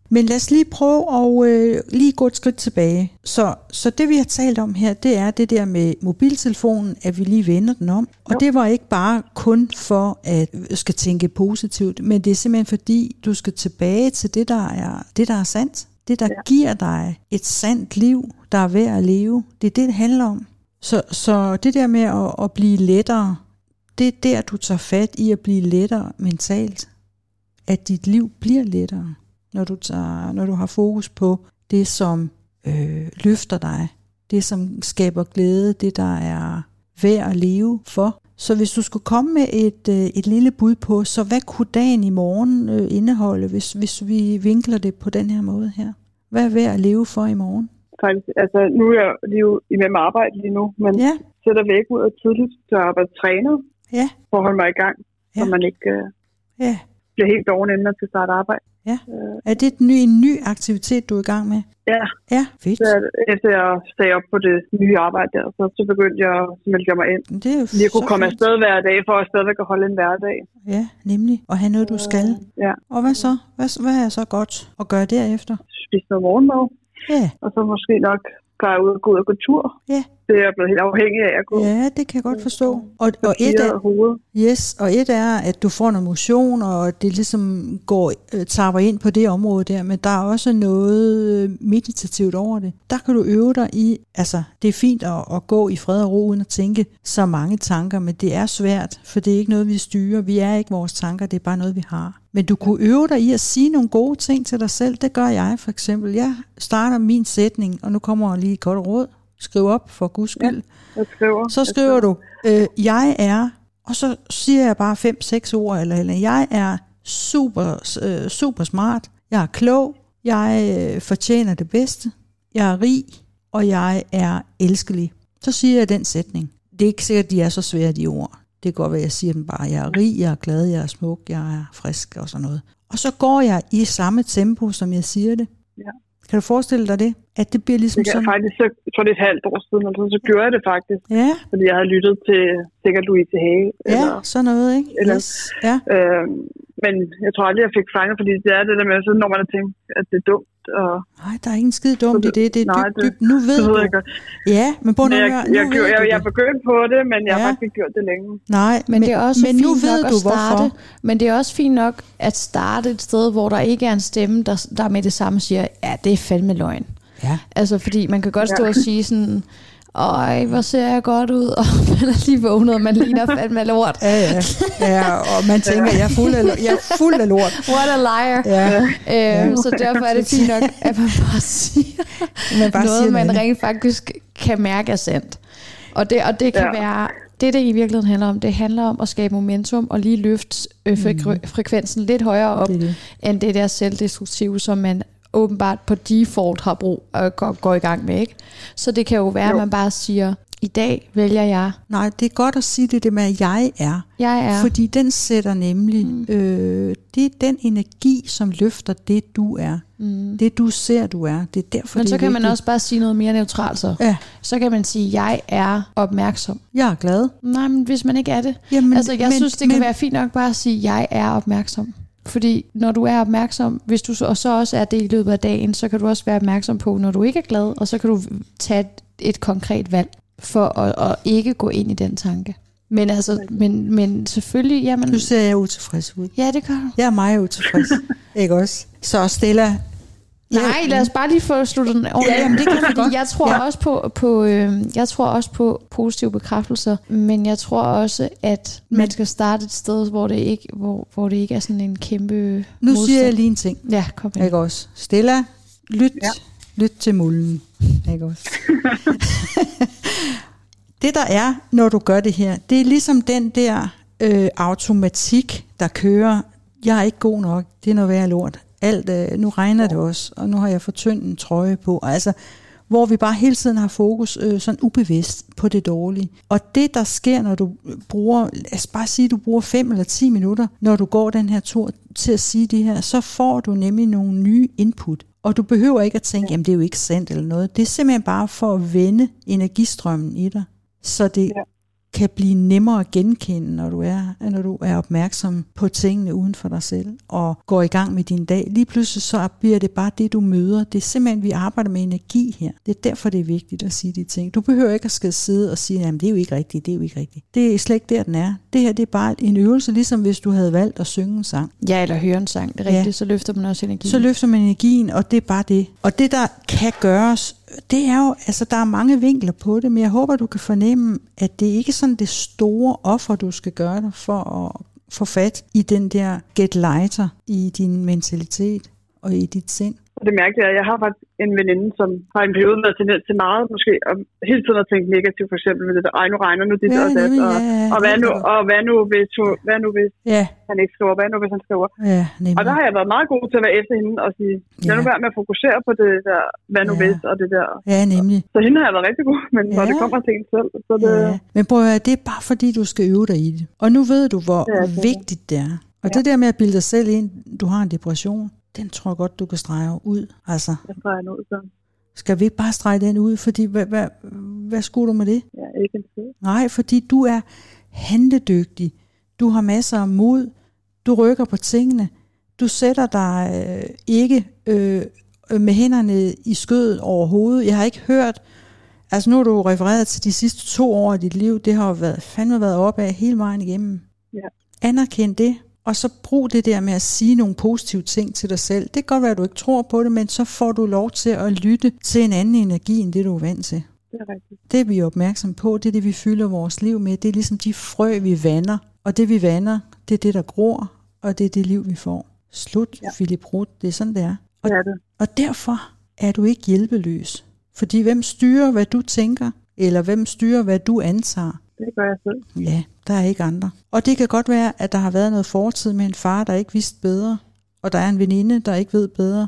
Men lad os lige prøve at øh, lige gå et skridt tilbage. Så, så det vi har talt om her, det er det der med mobiltelefonen, at vi lige vender den om. Og Jo. det var ikke bare kun for at skal tænke positivt, men det er simpelthen fordi, du skal tilbage til det, der er, det, der er sandt. Det, der ja. Giver dig et sandt liv, der er værd at leve. Det er det, det handler om. Så, så det der med at, at blive lettere, det er der, du tager fat i at blive lettere mentalt. At dit liv bliver lettere når du, tager, når du har fokus på det, som øh, løfter dig, det, som skaber glæde, det, der er værd at leve for. Så hvis du skulle komme med et, øh, et lille bud på, så hvad kunne dagen i morgen øh, indeholde, hvis, hvis vi vinkler det på den her måde her? Hvad er værd at leve for i morgen? Faktisk, altså, nu er jeg lige jo i med arbejde lige nu, men Ja, sætter væk ud af tidligt, så jeg arbejder trænet ja, for at holde mig i gang, så Ja. man ikke øh, ja. bliver helt doven, inden man skal starte arbejde. Ja. Øh, Er det et ny, en ny aktivitet, du er i gang med? ja, Ja, fedt. så efter jeg sagde op på det nye arbejde der, så, så begyndte jeg at melde mig ind. Det er jo at kunne komme fint. afsted hver dag, for at stadigvæk at holde en hverdag. Ja, nemlig. Og have noget, du skal. Ja, Og hvad så? Hvad, hvad er så godt at gøre derefter? spise noget morgenmad, Ja, og så måske nok klare ud, gå ud og gå tur. Ja. Det er jeg blevet helt afhængig af at gå. ja, det kan jeg godt forstå. Og, og et er, yes, og et er, at du får noget motion, og det ligesom går, øh, tapper ind på det område der, men der er også noget øh, meditativt over det. Der kan du øve dig i, altså det er fint at, at gå i fred og ro, uden at tænke så mange tanker, men det er svært, for det er ikke noget, vi styrer. Vi er ikke vores tanker, det er bare noget, vi har. Men du kunne øve dig i at sige nogle gode ting til dig selv. Det gør jeg for eksempel. Jeg starter min sætning, og nu kommer lige et godt råd. Skriv op for guds skyld. Jeg skriver. Så skriver du, øh, jeg er, og så siger jeg bare fem, seks ord, eller, eller jeg er super, øh, super smart, jeg er klog, jeg øh, fortjener det bedste, jeg er rig, og jeg er elskelig. Så siger jeg den sætning. Det er ikke sikkert, at de er så svære, de ord. Det kan godt være, at jeg siger dem bare, jeg er rig, jeg er glad, jeg er smuk, jeg er frisk og sådan noget. Og så går jeg i samme tempo, som jeg siger det. Ja. Kan du forestille dig det? At det bliver ligesom Det jeg sådan... faktisk, så, jeg tror det er et halvt år siden, eller sådan, så gjorde jeg det faktisk. Ja, Fordi jeg havde lyttet til sikkert Louise Hage. ja, Eller, sådan noget, ikke? eller- Yes. Ja. øh, men jeg tror aldrig, jeg fik fanget, fordi det er det der med, så når man har tænkt, at det er dumt. Og, Nej, der er ingen skide dumt i det. Det er Nej, dybt, det- dybt. Nu ved det ved du. jeg godt. Ja, men Men at jeg, jeg, Nu jeg, jeg, du jeg begyndt på det, men jeg har Ja. faktisk ikke gjort det længe. Nej, Men, det er også men fint nu ved nok du, at starte, hvorfor. Men det er også fint nok at starte et sted, hvor der ikke er en stemme, der, der med det samme siger, ja, det er fandme løgn. Ja. Altså, fordi man kan godt stå Ja. og sige sådan, øj, hvor ser jeg godt ud, og man er lige vågnet, og man ligner fandme lort. Ja, ja. ja, og man tænker, jeg er fuld af, jeg er fuld af lort. What a liar. Ja, Øhm, så derfor er det fint nok, at man bare siger man bare noget, siger man rent faktisk kan mærke er sandt. Og det, og det kan Ja. være Det, det i virkeligheden handler om, det handler om at skabe momentum og lige løfte øh, frekve- frekvensen lidt højere op, Det det. end det der selvdestruktive, som man åbenbart på default har brug og går, går i gang med. Ikke? Så det kan jo være, Jo. at man bare siger, i dag vælger jeg, Nej, det er godt at sige det, det med, at jeg er. jeg er. Fordi den sætter nemlig, mm. øh, det er den energi, som løfter det, du er. Mm. Det, du ser, du er. Det er derfor, Men det så er kan man vigtigt. også bare sige noget mere neutralt så. Ja, Så kan man sige, jeg er opmærksom. jeg er glad. Nej, men hvis man ikke er det. Jamen, altså, jeg men- synes, det kan men- være fint nok bare at sige, jeg er opmærksom. Fordi når du er opmærksom, hvis du så, og så også er det i løbet af dagen, så kan du også være opmærksom på, når du ikke er glad, og så kan du tage et, et konkret valg for at, at ikke gå ind i den tanke. Men altså, men, men selvfølgelig, jamen, Nu ser jeg utilfreds ud. ja, det gør du. Jeg er meget utilfreds. ikke også? Så Stella... Nej, lad os bare lige få sluttet den ordentligt. Ja, jamen, det kan vi Fordi godt. Jeg tror Ja. også på, på øh, jeg tror også på positive bekræftelser, men jeg tror også, at man Men- skal starte et sted, hvor det ikke, hvor, hvor det ikke er sådan en kæmpe Nu modstand. siger jeg lige en ting. Ja, kom med. Ikke også? Stella, lyt, ja. Ja. lyt til mulden. Ikke også? det der er, når du gør det her, det er ligesom den der øh, automatik, der kører. Jeg er ikke god nok. Det er noget værd lort. Alt, øh, nu regner det også, og nu har jeg for tynd en trøje på. Altså, hvor vi bare hele tiden har fokus øh, sådan ubevidst på det dårlige. Og det, der sker, når du bruger, lad os bare sige, du bruger 5 eller 10 minutter, når du går den her tur til at sige det her, så får du nemlig nogle nye input. Og du behøver ikke at tænke, jamen det er jo ikke sandt eller noget. Det er simpelthen bare for at vende energistrømmen i dig, så det Ja. Kan blive nemmere at genkende, når du er, når du er opmærksom på tingene uden for dig selv, og går i gang med din dag. Lige pludselig så bliver det bare det, du møder. Det er simpelthen, vi arbejder med energi her. Det er derfor, det er vigtigt at sige de ting. Du behøver ikke at skal sidde og sige, jamen det er jo ikke rigtigt, det er jo ikke rigtigt. Det er slet ikke der, den er. Det her, det er bare en øvelse, ligesom hvis du havde valgt at synge en sang. Ja, eller høre en sang, det er Ja. rigtigt, så løfter man også energi. Så løfter man energien, og det er bare det. Og det, der kan gøres, det er jo, altså der er mange vinkler på det, men jeg håber, du kan fornemme, at det ikke er sådan det store offer, du skal gøre dig for at få fat i den der get lighter i din mentalitet og i dit sind. Og det mærkelige er, at jeg har faktisk en veninde, som har en periode været tendens til meget, måske, og hele tiden at tænke negativt, for eksempel med det der, ej, nu regner nu dit Ja, og dat, og, ja, og, hvad nu, og hvad nu, hvis, hvad nu, hvis Ja, han ikke skriver, hvad nu, hvis han skriver. ja, Og nemlig. der har jeg været meget god til at være efter hende og sige, lad Ja. nu være med at fokusere på det der, hvad nu Ja. hvis, og det der. Ja, nemlig. Så hende har jeg været rigtig god, men når Ja. det kommer til en selv, så det, Ja. Men prøv at høre, det er bare fordi, du skal øve dig i det. Og nu ved du, hvor Ja, vigtigt det er. Og Ja. det der med at bilde dig selv ind, du har en depression, den tror jeg godt, du kan strege ud. Altså, jeg streger den ud, så Skal vi ikke bare strege den ud? Fordi, hvad, hvad, hvad skulle du med det? er ikke en. Nej, fordi du er handledygtig. Du har masser af mod. Du rykker på tingene. Du sætter dig øh, ikke øh, med hænderne i skødet overhovedet. Jeg har ikke hørt... Altså nu har du refereret til de sidste to år af dit liv. Det har jo været, fandme været op af hele vejen igennem. Ja. Anerkend det. Og så brug det der med at sige nogle positive ting til dig selv. Det kan godt være, at du ikke tror på det, men så får du lov til at lytte til en anden energi, end det du er vant til. Det er rigtigt. Det er vi opmærksom på, det er det, vi fylder vores liv med. Det er ligesom de frø, vi vander. Og det, vi vander, det er det, der gror, og det er det liv, vi får. Slut, ja. Philip Roth. Det er sådan, det er. Og, Det er det. og derfor er du ikke hjælpeløs. Fordi hvem styrer, hvad du tænker? Eller hvem styrer, hvad du antager? Det gør jeg selv. Ja, der er ikke andre. Og det kan godt være, at der har været noget fortid med en far, der ikke vidste bedre. Og der er en veninde, der ikke ved bedre.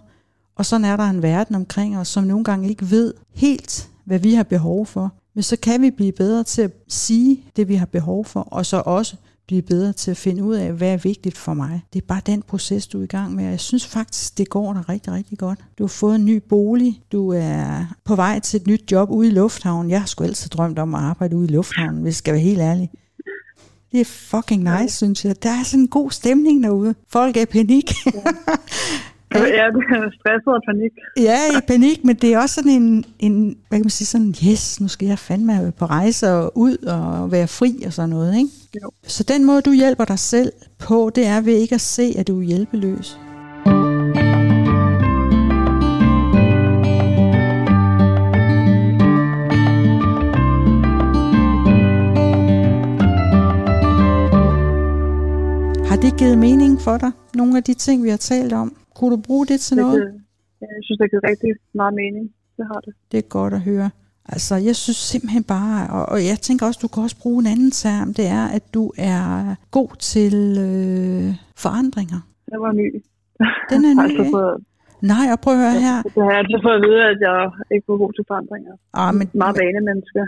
Og sådan er der en verden omkring os, som nogle gange ikke ved helt, hvad vi har behov for. Men så kan vi blive bedre til at sige det, vi har behov for, og så også blive bedre til at finde ud af, hvad er vigtigt for mig. Det er bare den proces, du er i gang med, og jeg synes faktisk, det går dig rigtig, rigtig godt. Du har fået en ny bolig, du er på vej til et nyt job ude i lufthavnen. Jeg har sgu altid drømt om at arbejde ude i lufthavnen, hvis jeg skal være helt ærlig. Det er fucking nice, synes jeg. Der er sådan en god stemning derude. Folk er i panik. Ja, det er stresset og panik. Ja, i panik, men det er også sådan en, en hvad kan man sige, sådan, yes, nu skal jeg fandme på rejse og ud og være fri og sådan noget, ikke? Jo. Så den måde, du hjælper dig selv på, det er ved ikke at se, at du er hjælpeløs. Har det givet mening for dig? Nogle af de ting, vi har talt om. Kunne du bruge det til Det, noget? jeg synes, det giver rigtig meget mening. Det har det. Det er godt at høre. Altså, jeg synes simpelthen bare, og, og jeg tænker også, du kan også bruge en anden term, det er, at du er god til øh, forandringer. Det var ny. Den er ny, ikke? fået, Nej, og prøv at høre her. det har jeg altid fået at vide, at jeg ikke var god til forandringer. Ah, men, Meget vanemenneske.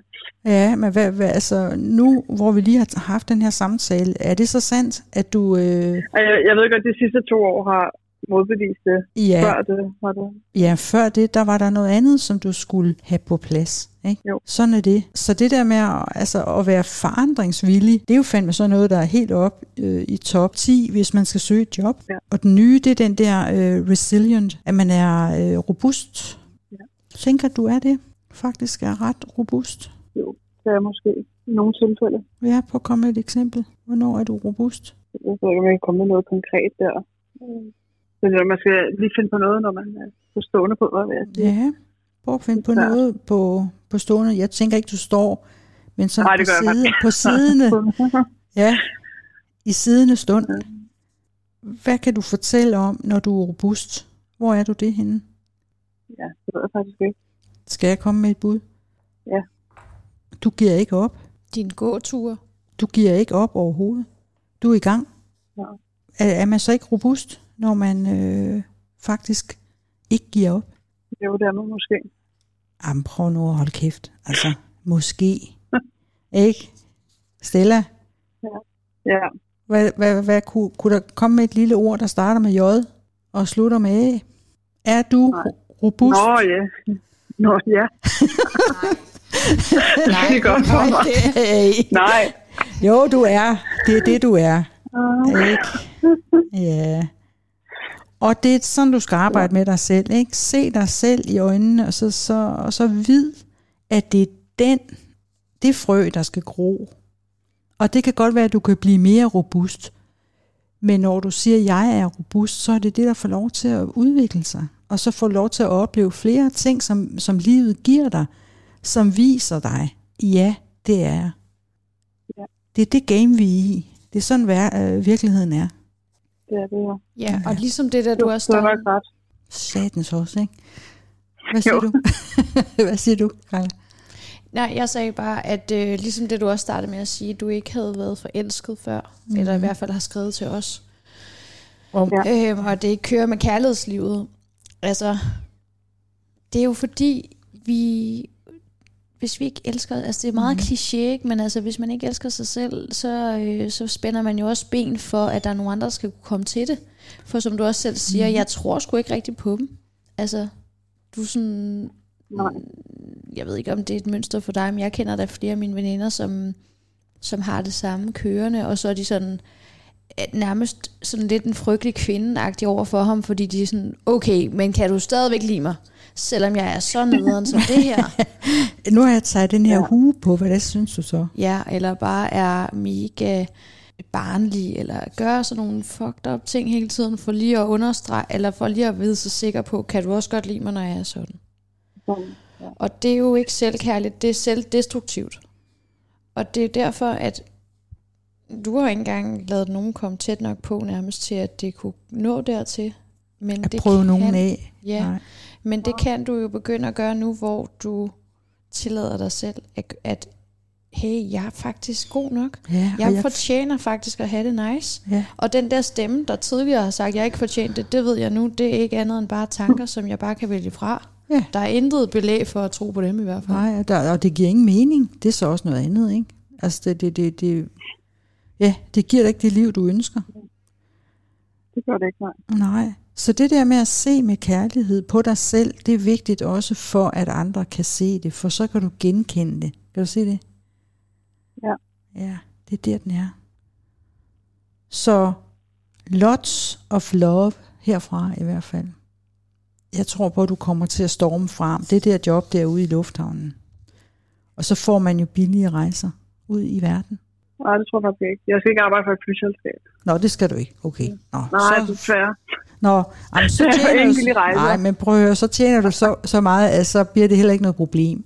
ja, men hvad, hvad, altså, nu hvor vi lige har haft den her samtale, er det så sandt, at du... Øh, Jeg, jeg ved godt, at de sidste to år har modbevist det. ja, Før det var det. Ja, før det, der var der noget andet, som du skulle have på plads. Ikke? Jo. Sådan er det. Så det der med at, altså, at være forandringsvillig, det er jo fandme sådan noget, der er helt op øh, i top 10, hvis man skal søge et job. Ja. Og den nye, det er den der øh, resilient, at man er øh, robust. Ja. Tænker du er det? Faktisk er ret robust. Jo, det er måske i nogle tilfælde. Ja, på at komme med et eksempel. Hvornår er du robust? Jeg ved ikke, om jeg kan komme med noget konkret der. Men når man skal lige finde på noget, når man er på stående på, hvad jeg. Ja, prøv at finde på Ja. noget på, på stående. Jeg tænker ikke, du står, men sådan Nej, på, det gør jeg side, på sidene. Ja, i siddende stund. Hvad kan du fortælle om, når du er robust? Hvor er du det henne? ja, det ved jeg faktisk ikke. Skal jeg komme med et bud? Ja. Du giver ikke op. Din gåtur. Du giver ikke op overhovedet. Du er i gang. Ja. Er, er man så ikke robust, når man øh, faktisk ikke giver op? Jo, det er man måske. Jamen, prøv nu at holde kæft. Altså, måske. ikke? Stella, Ja, hvad, hvad, hvad kunne, kunne der komme med et lille ord, der starter med J og slutter med A? Er du Nej. robust? Nå ja. Nå ja. Nej, det er godt for mig. Nej. Jo, du er. Det er det, du er. Ikke? Ja. Og det er sådan, du skal arbejde med dig selv. Ikke? Se dig selv i øjnene, og så, så, og så vid, at det er den, det frø, der skal gro. Og det kan godt være, at du kan blive mere robust. Men når du siger, at jeg er robust, så er det det, der får lov til at udvikle sig. Og så får lov til at opleve flere ting, som, som livet giver dig, som viser dig, ja, det er jeg. Ja. Det er det game, vi er i. Det er sådan, vær, øh, virkeligheden er. Det er det, ja. Ja, og ligesom det der, du Jo, også det var startede. ret. Satans også, ikke? Hvad siger Jo. du? Hvad siger du, Carla? Nej, jeg sagde bare, at øh, ligesom det, du også startede med at sige, at du ikke havde været forelsket før, mm. eller i hvert fald har skrevet til os, Om, Ja. øhm, og det ikke kører med kærlighedslivet. Altså, det er jo fordi, vi, hvis vi ikke elsker, altså det er meget mm. kliché, ikke? men altså hvis man ikke elsker sig selv, så, øh, så spænder man jo også ben for, at der er nogle andre, der skal kunne komme til det. For som du også selv siger, mm. jeg tror sgu ikke rigtigt på dem. Altså, du er sådan, Nej. jeg ved ikke om det er et mønster for dig, men jeg kender da flere af mine veninder, som, som har det samme kørende, og så er de sådan øh, nærmest sådan lidt en frygtelig kvinde over for ham, fordi de er sådan, okay, men kan du stadigvæk lide mig, selvom jeg er så nederen som det her? nu har jeg taget den her Ja. hue på. Hvad det synes du så? Ja, eller bare er mega barnlig, eller gør sådan nogle fucked up ting hele tiden, for lige at understrege, eller for lige at vide sig sikker på, kan du også godt lide mig, når jeg er sådan? Sådan. Og det er jo ikke selvkærligt, det er selvdestruktivt. Og det er derfor, at du har ikke engang lavet nogen komme tæt nok på nærmest til, at det kunne nå dertil. Men At det prøve kan, nogen af? Ja, Nej. Men det kan du jo begynde at gøre nu, hvor du tillader dig selv, at, at hey, jeg er faktisk god nok. Ja, Jeg jeg, fortjener faktisk at have det nice. ja, Og den der stemme, der tidligere har sagt, at jeg ikke fortjente det, det ved jeg nu, det er ikke andet end bare tanker, som jeg bare kan vælge fra. Ja. Der er intet belæg for at tro på dem i hvert fald. nej, og, der, og det giver ingen mening. Det er så også noget andet, ikke? Altså, det, det, det, det, ja, det giver dig ikke det liv, du ønsker. Det gør det ikke, nej. Nej. Så det der med at se med kærlighed på dig selv, det er vigtigt også for, at andre kan se det, for så kan du genkende det. Kan du se det? Ja. Ja, det er der, den er. Så lots of love herfra i hvert fald. Jeg tror på, at du kommer til at storme frem. Det der job derude i lufthavnen. Og så får man jo billige rejser ud i verden. Nej, det tror jeg ikke. Jeg skal ikke arbejde for et flyselskab. Nå, det skal du ikke. Okay. Nå, Nej, så, desværre. Nå, jamen, så er tjener en du, nej, men prøv at høre, så tjener du så, så meget, at så bliver det heller ikke noget problem.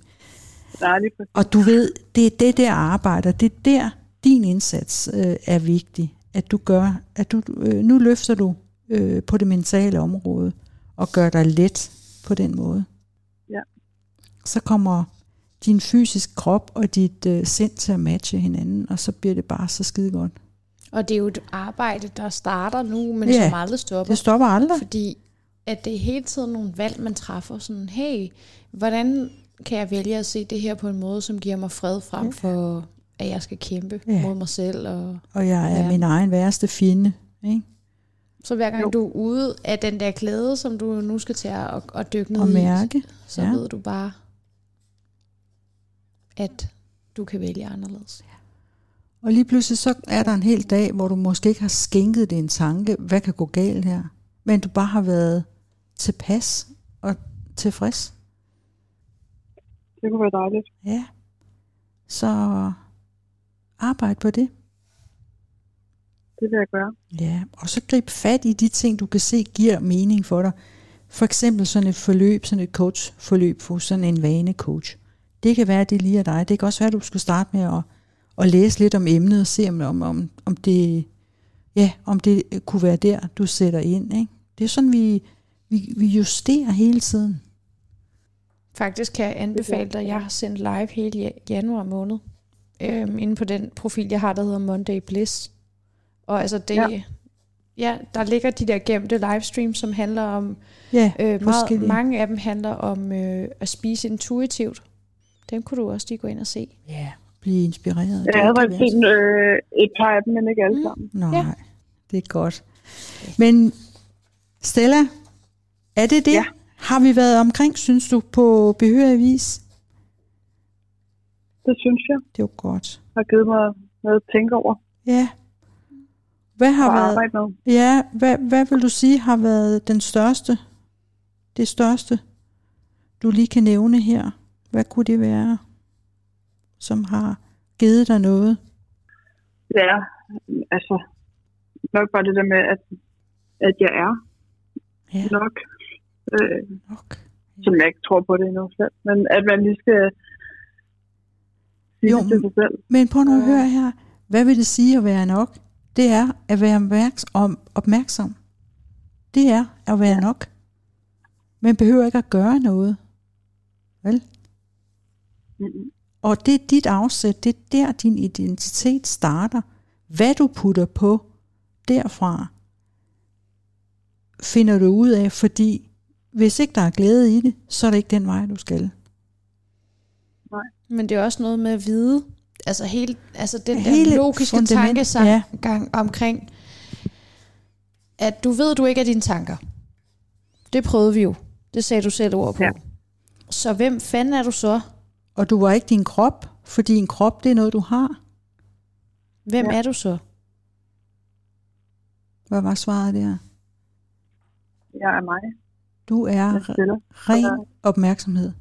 Nej, lige præcis. Og du ved, det er det der arbejder, det er der, din indsats øh, er vigtig, at du gør, at du, øh, nu løfter du øh, på det mentale område, og gør dig let på den måde. Ja. Så kommer din fysiske krop og dit øh, sind til at matche hinanden, og så bliver det bare så skide godt. Og det er jo et arbejde, der starter nu, men Ja, som aldrig stopper. Det stopper aldrig. Fordi at det er hele tiden nogle valg, man træffer. Sådan, hey, hvordan kan jeg vælge at se det her på en måde, som giver mig fred frem for, at jeg skal kæmpe Ja. ja. mod mig selv. Og Og jeg er Ja. min egen værste fjende. Ikke? så hver gang Jo. du er ude af den der klæde, som du nu skal til at, at dykke ned Og i, mærke. så ja. ja. ved du bare, at du kan vælge anderledes. Og lige pludselig så er der en hel dag, hvor du måske ikke har skænket det en tanke, hvad kan gå galt her? Men du bare har været tilpas og tilfreds. Det kunne være dejligt. Ja. Så arbejd på det. Det vil jeg gøre. Ja, og så grib fat i de ting, du kan se giver mening for dig. For eksempel sådan et forløb, sådan et coachforløb for sådan en vanecoach. Det kan være, at det lige er dig. Det kan også være, at du skal starte med at, at læse lidt om emnet og se, om, om, om, om, det, ja, om det kunne være der, du sætter ind. Ikke? Det er sådan, vi, vi, vi justerer hele tiden. Faktisk kan jeg anbefale dig, jeg har sendt live hele ja- januar måned, øhm, inde på den profil, jeg har, der hedder Monday Bliss. Og altså det, Ja. ja. der ligger de der gemte livestreams, som handler om, Ja, øh, meget, mange af dem handler om øh, at spise intuitivt. Dem kunne du også lige gå ind og se. Ja, blive inspireret. Jeg Det havde faktisk øh, et par af dem, men ikke alle Mm. sammen. Nej, Ja. det er godt. Men Stella, er det det? Ja. Har vi været omkring, synes du, på behørig vis? Det synes jeg Det er jo godt. har givet mig noget at tænke over Ja. Hvad har været, arbejde med. ja, hvad, hvad vil du sige har været den største, det største, du lige kan nævne her? Hvad kunne det være, som har givet dig noget? Ja, altså nok bare det der med, at, at jeg er Ja, nok, øh, nok. som jeg ikke tror på det endnu selv, men at man lige skal sige Jo, det til sig selv. Men prøv nu at Ja. høre her. Hvad vil det sige at være nok? Det er at være opmærksom. opmærksom. Det er at være nok. Man behøver ikke at gøre noget. Vel? Mm-mm. Og det er dit afsæt. Det er der, din identitet starter. Hvad du putter på derfra, finder du ud af, fordi hvis ikke der er glæde i det, så er det ikke den vej, du skal. Men det er også noget med at vide, altså, hele, altså den Hele der logiske fundament, ja. tankegang omkring, at du ved, du ikke er dine tanker. Det prøvede vi jo. Det sagde du selv ord på. Ja. Så hvem fanden er du så? Og du var ikke din krop, fordi en krop, det er noget, du har. Hvem Ja. er du så? Hvad var svaret der? Jeg er mig. Du er ren opmærksomhed.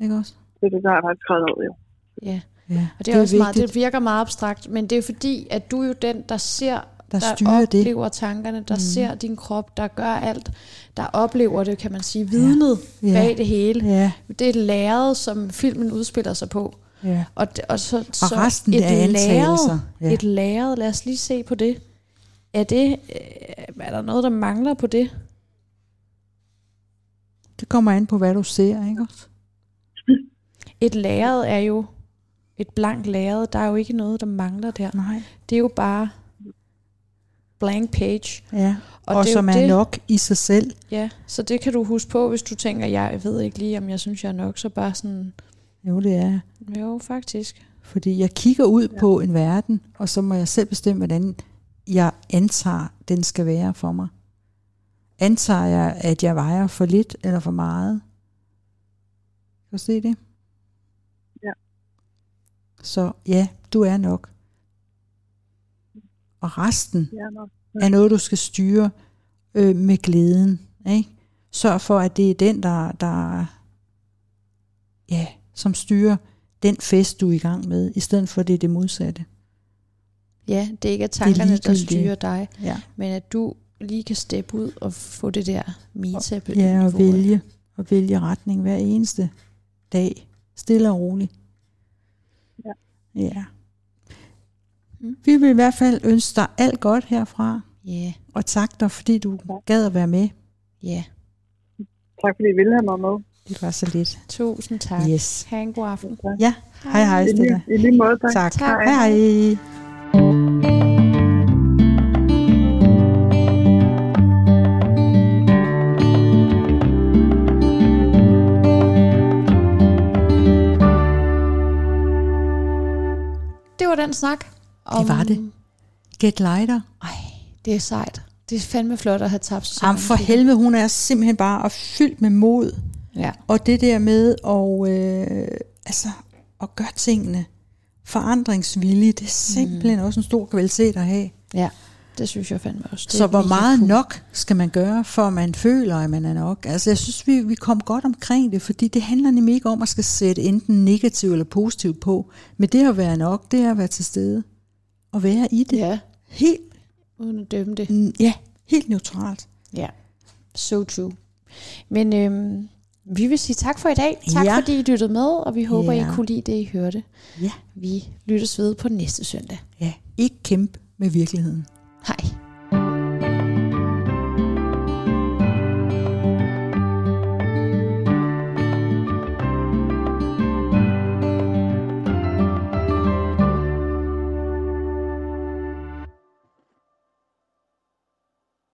Ikke også? Det er det, der har skrevet ud, jo. Ja. Ja, Og det, er også meget, det virker meget abstrakt, men det er fordi, at du er jo den, der ser, der der styrer det. oplever tankerne, der Mm. ser din krop, der gør alt, der oplever det, kan man sige, vidnet Ja. ja. bag det hele. Ja, Det er et lærred, som filmen udspiller sig på. ja. Og, det, og, så, Og så resten et er antagelser. Ja. Et lærred, lad os lige se på det. Er, det, øh, er der noget, der mangler på det? Det kommer an på, hvad du ser, ikke også? Et lærred er jo et blankt lærred. Der er jo ikke noget, der mangler der. Nej. Det er jo bare blank page. Ja, og, Og, det som er det, nok i sig selv. Ja, så det kan du huske på, hvis du tænker, jeg ved ikke lige, om jeg synes, jeg er nok. Så bare sådan, Jo, det er. jo, faktisk. Fordi jeg kigger ud ja. på en verden, og så må jeg selv bestemme, hvordan jeg antager, den skal være for mig. Antager jeg, at jeg vejer for lidt eller for meget? Kan du se det? Ja. Så ja, du er nok. Og resten er er noget, du skal styre øh, med glæden. Ikke? Sørg for, at det er den, der, der ja, som styrer den fest, du er i gang med, i stedet for, at det er det modsatte. Ja, det er ikke er tankerne, der ligegyldigt. styrer dig, Ja, men at du lige kan steppe ud og få det der meta ja og vælge, og vælge retning hver eneste dag. Stille og roligt. Ja. ja. Mm. Vi vil i hvert fald ønske dig alt godt herfra, Ja, og tak dig, fordi du gad at være med. ja. Tak fordi I ville have mig med. Det var så lidt. Tusind tak. Yes. Ha' en god aften. Ja, hej hej I lige, Stella. i lige måde, tak. Tak. Tak. Hej hej. Det var den snak. Det var det. Get lighter. Ej, det er sejt. Det er fandme flot at have tabt sig. Jamen for helvede, hun er simpelthen bare fyldt med mod. Ja. Og det der med at, øh, altså, at gøre tingene forandringsvillige, det er simpelthen mm. også en stor kvalitet at have. ja, det synes jeg fandme også. Det Så hvor meget cool. nok skal man gøre, for man føler, at man er nok? Altså jeg synes, vi, vi kom godt omkring det, fordi det handler nemlig ikke om at skal sætte enten negativt eller positivt på. Men det at være nok, det er at være til stede. Og være i det. Ja, Helt, uden at dømme det. mm, ja, helt neutralt. Ja, so true. Men øhm, vi vil sige tak for i dag. Tak Ja. fordi I lyttede med, og vi håber, Ja. I kunne lide det, I hørte. Ja. Vi lyttes ved på næste søndag. Ja, ikke kæmpe med virkeligheden. Hej.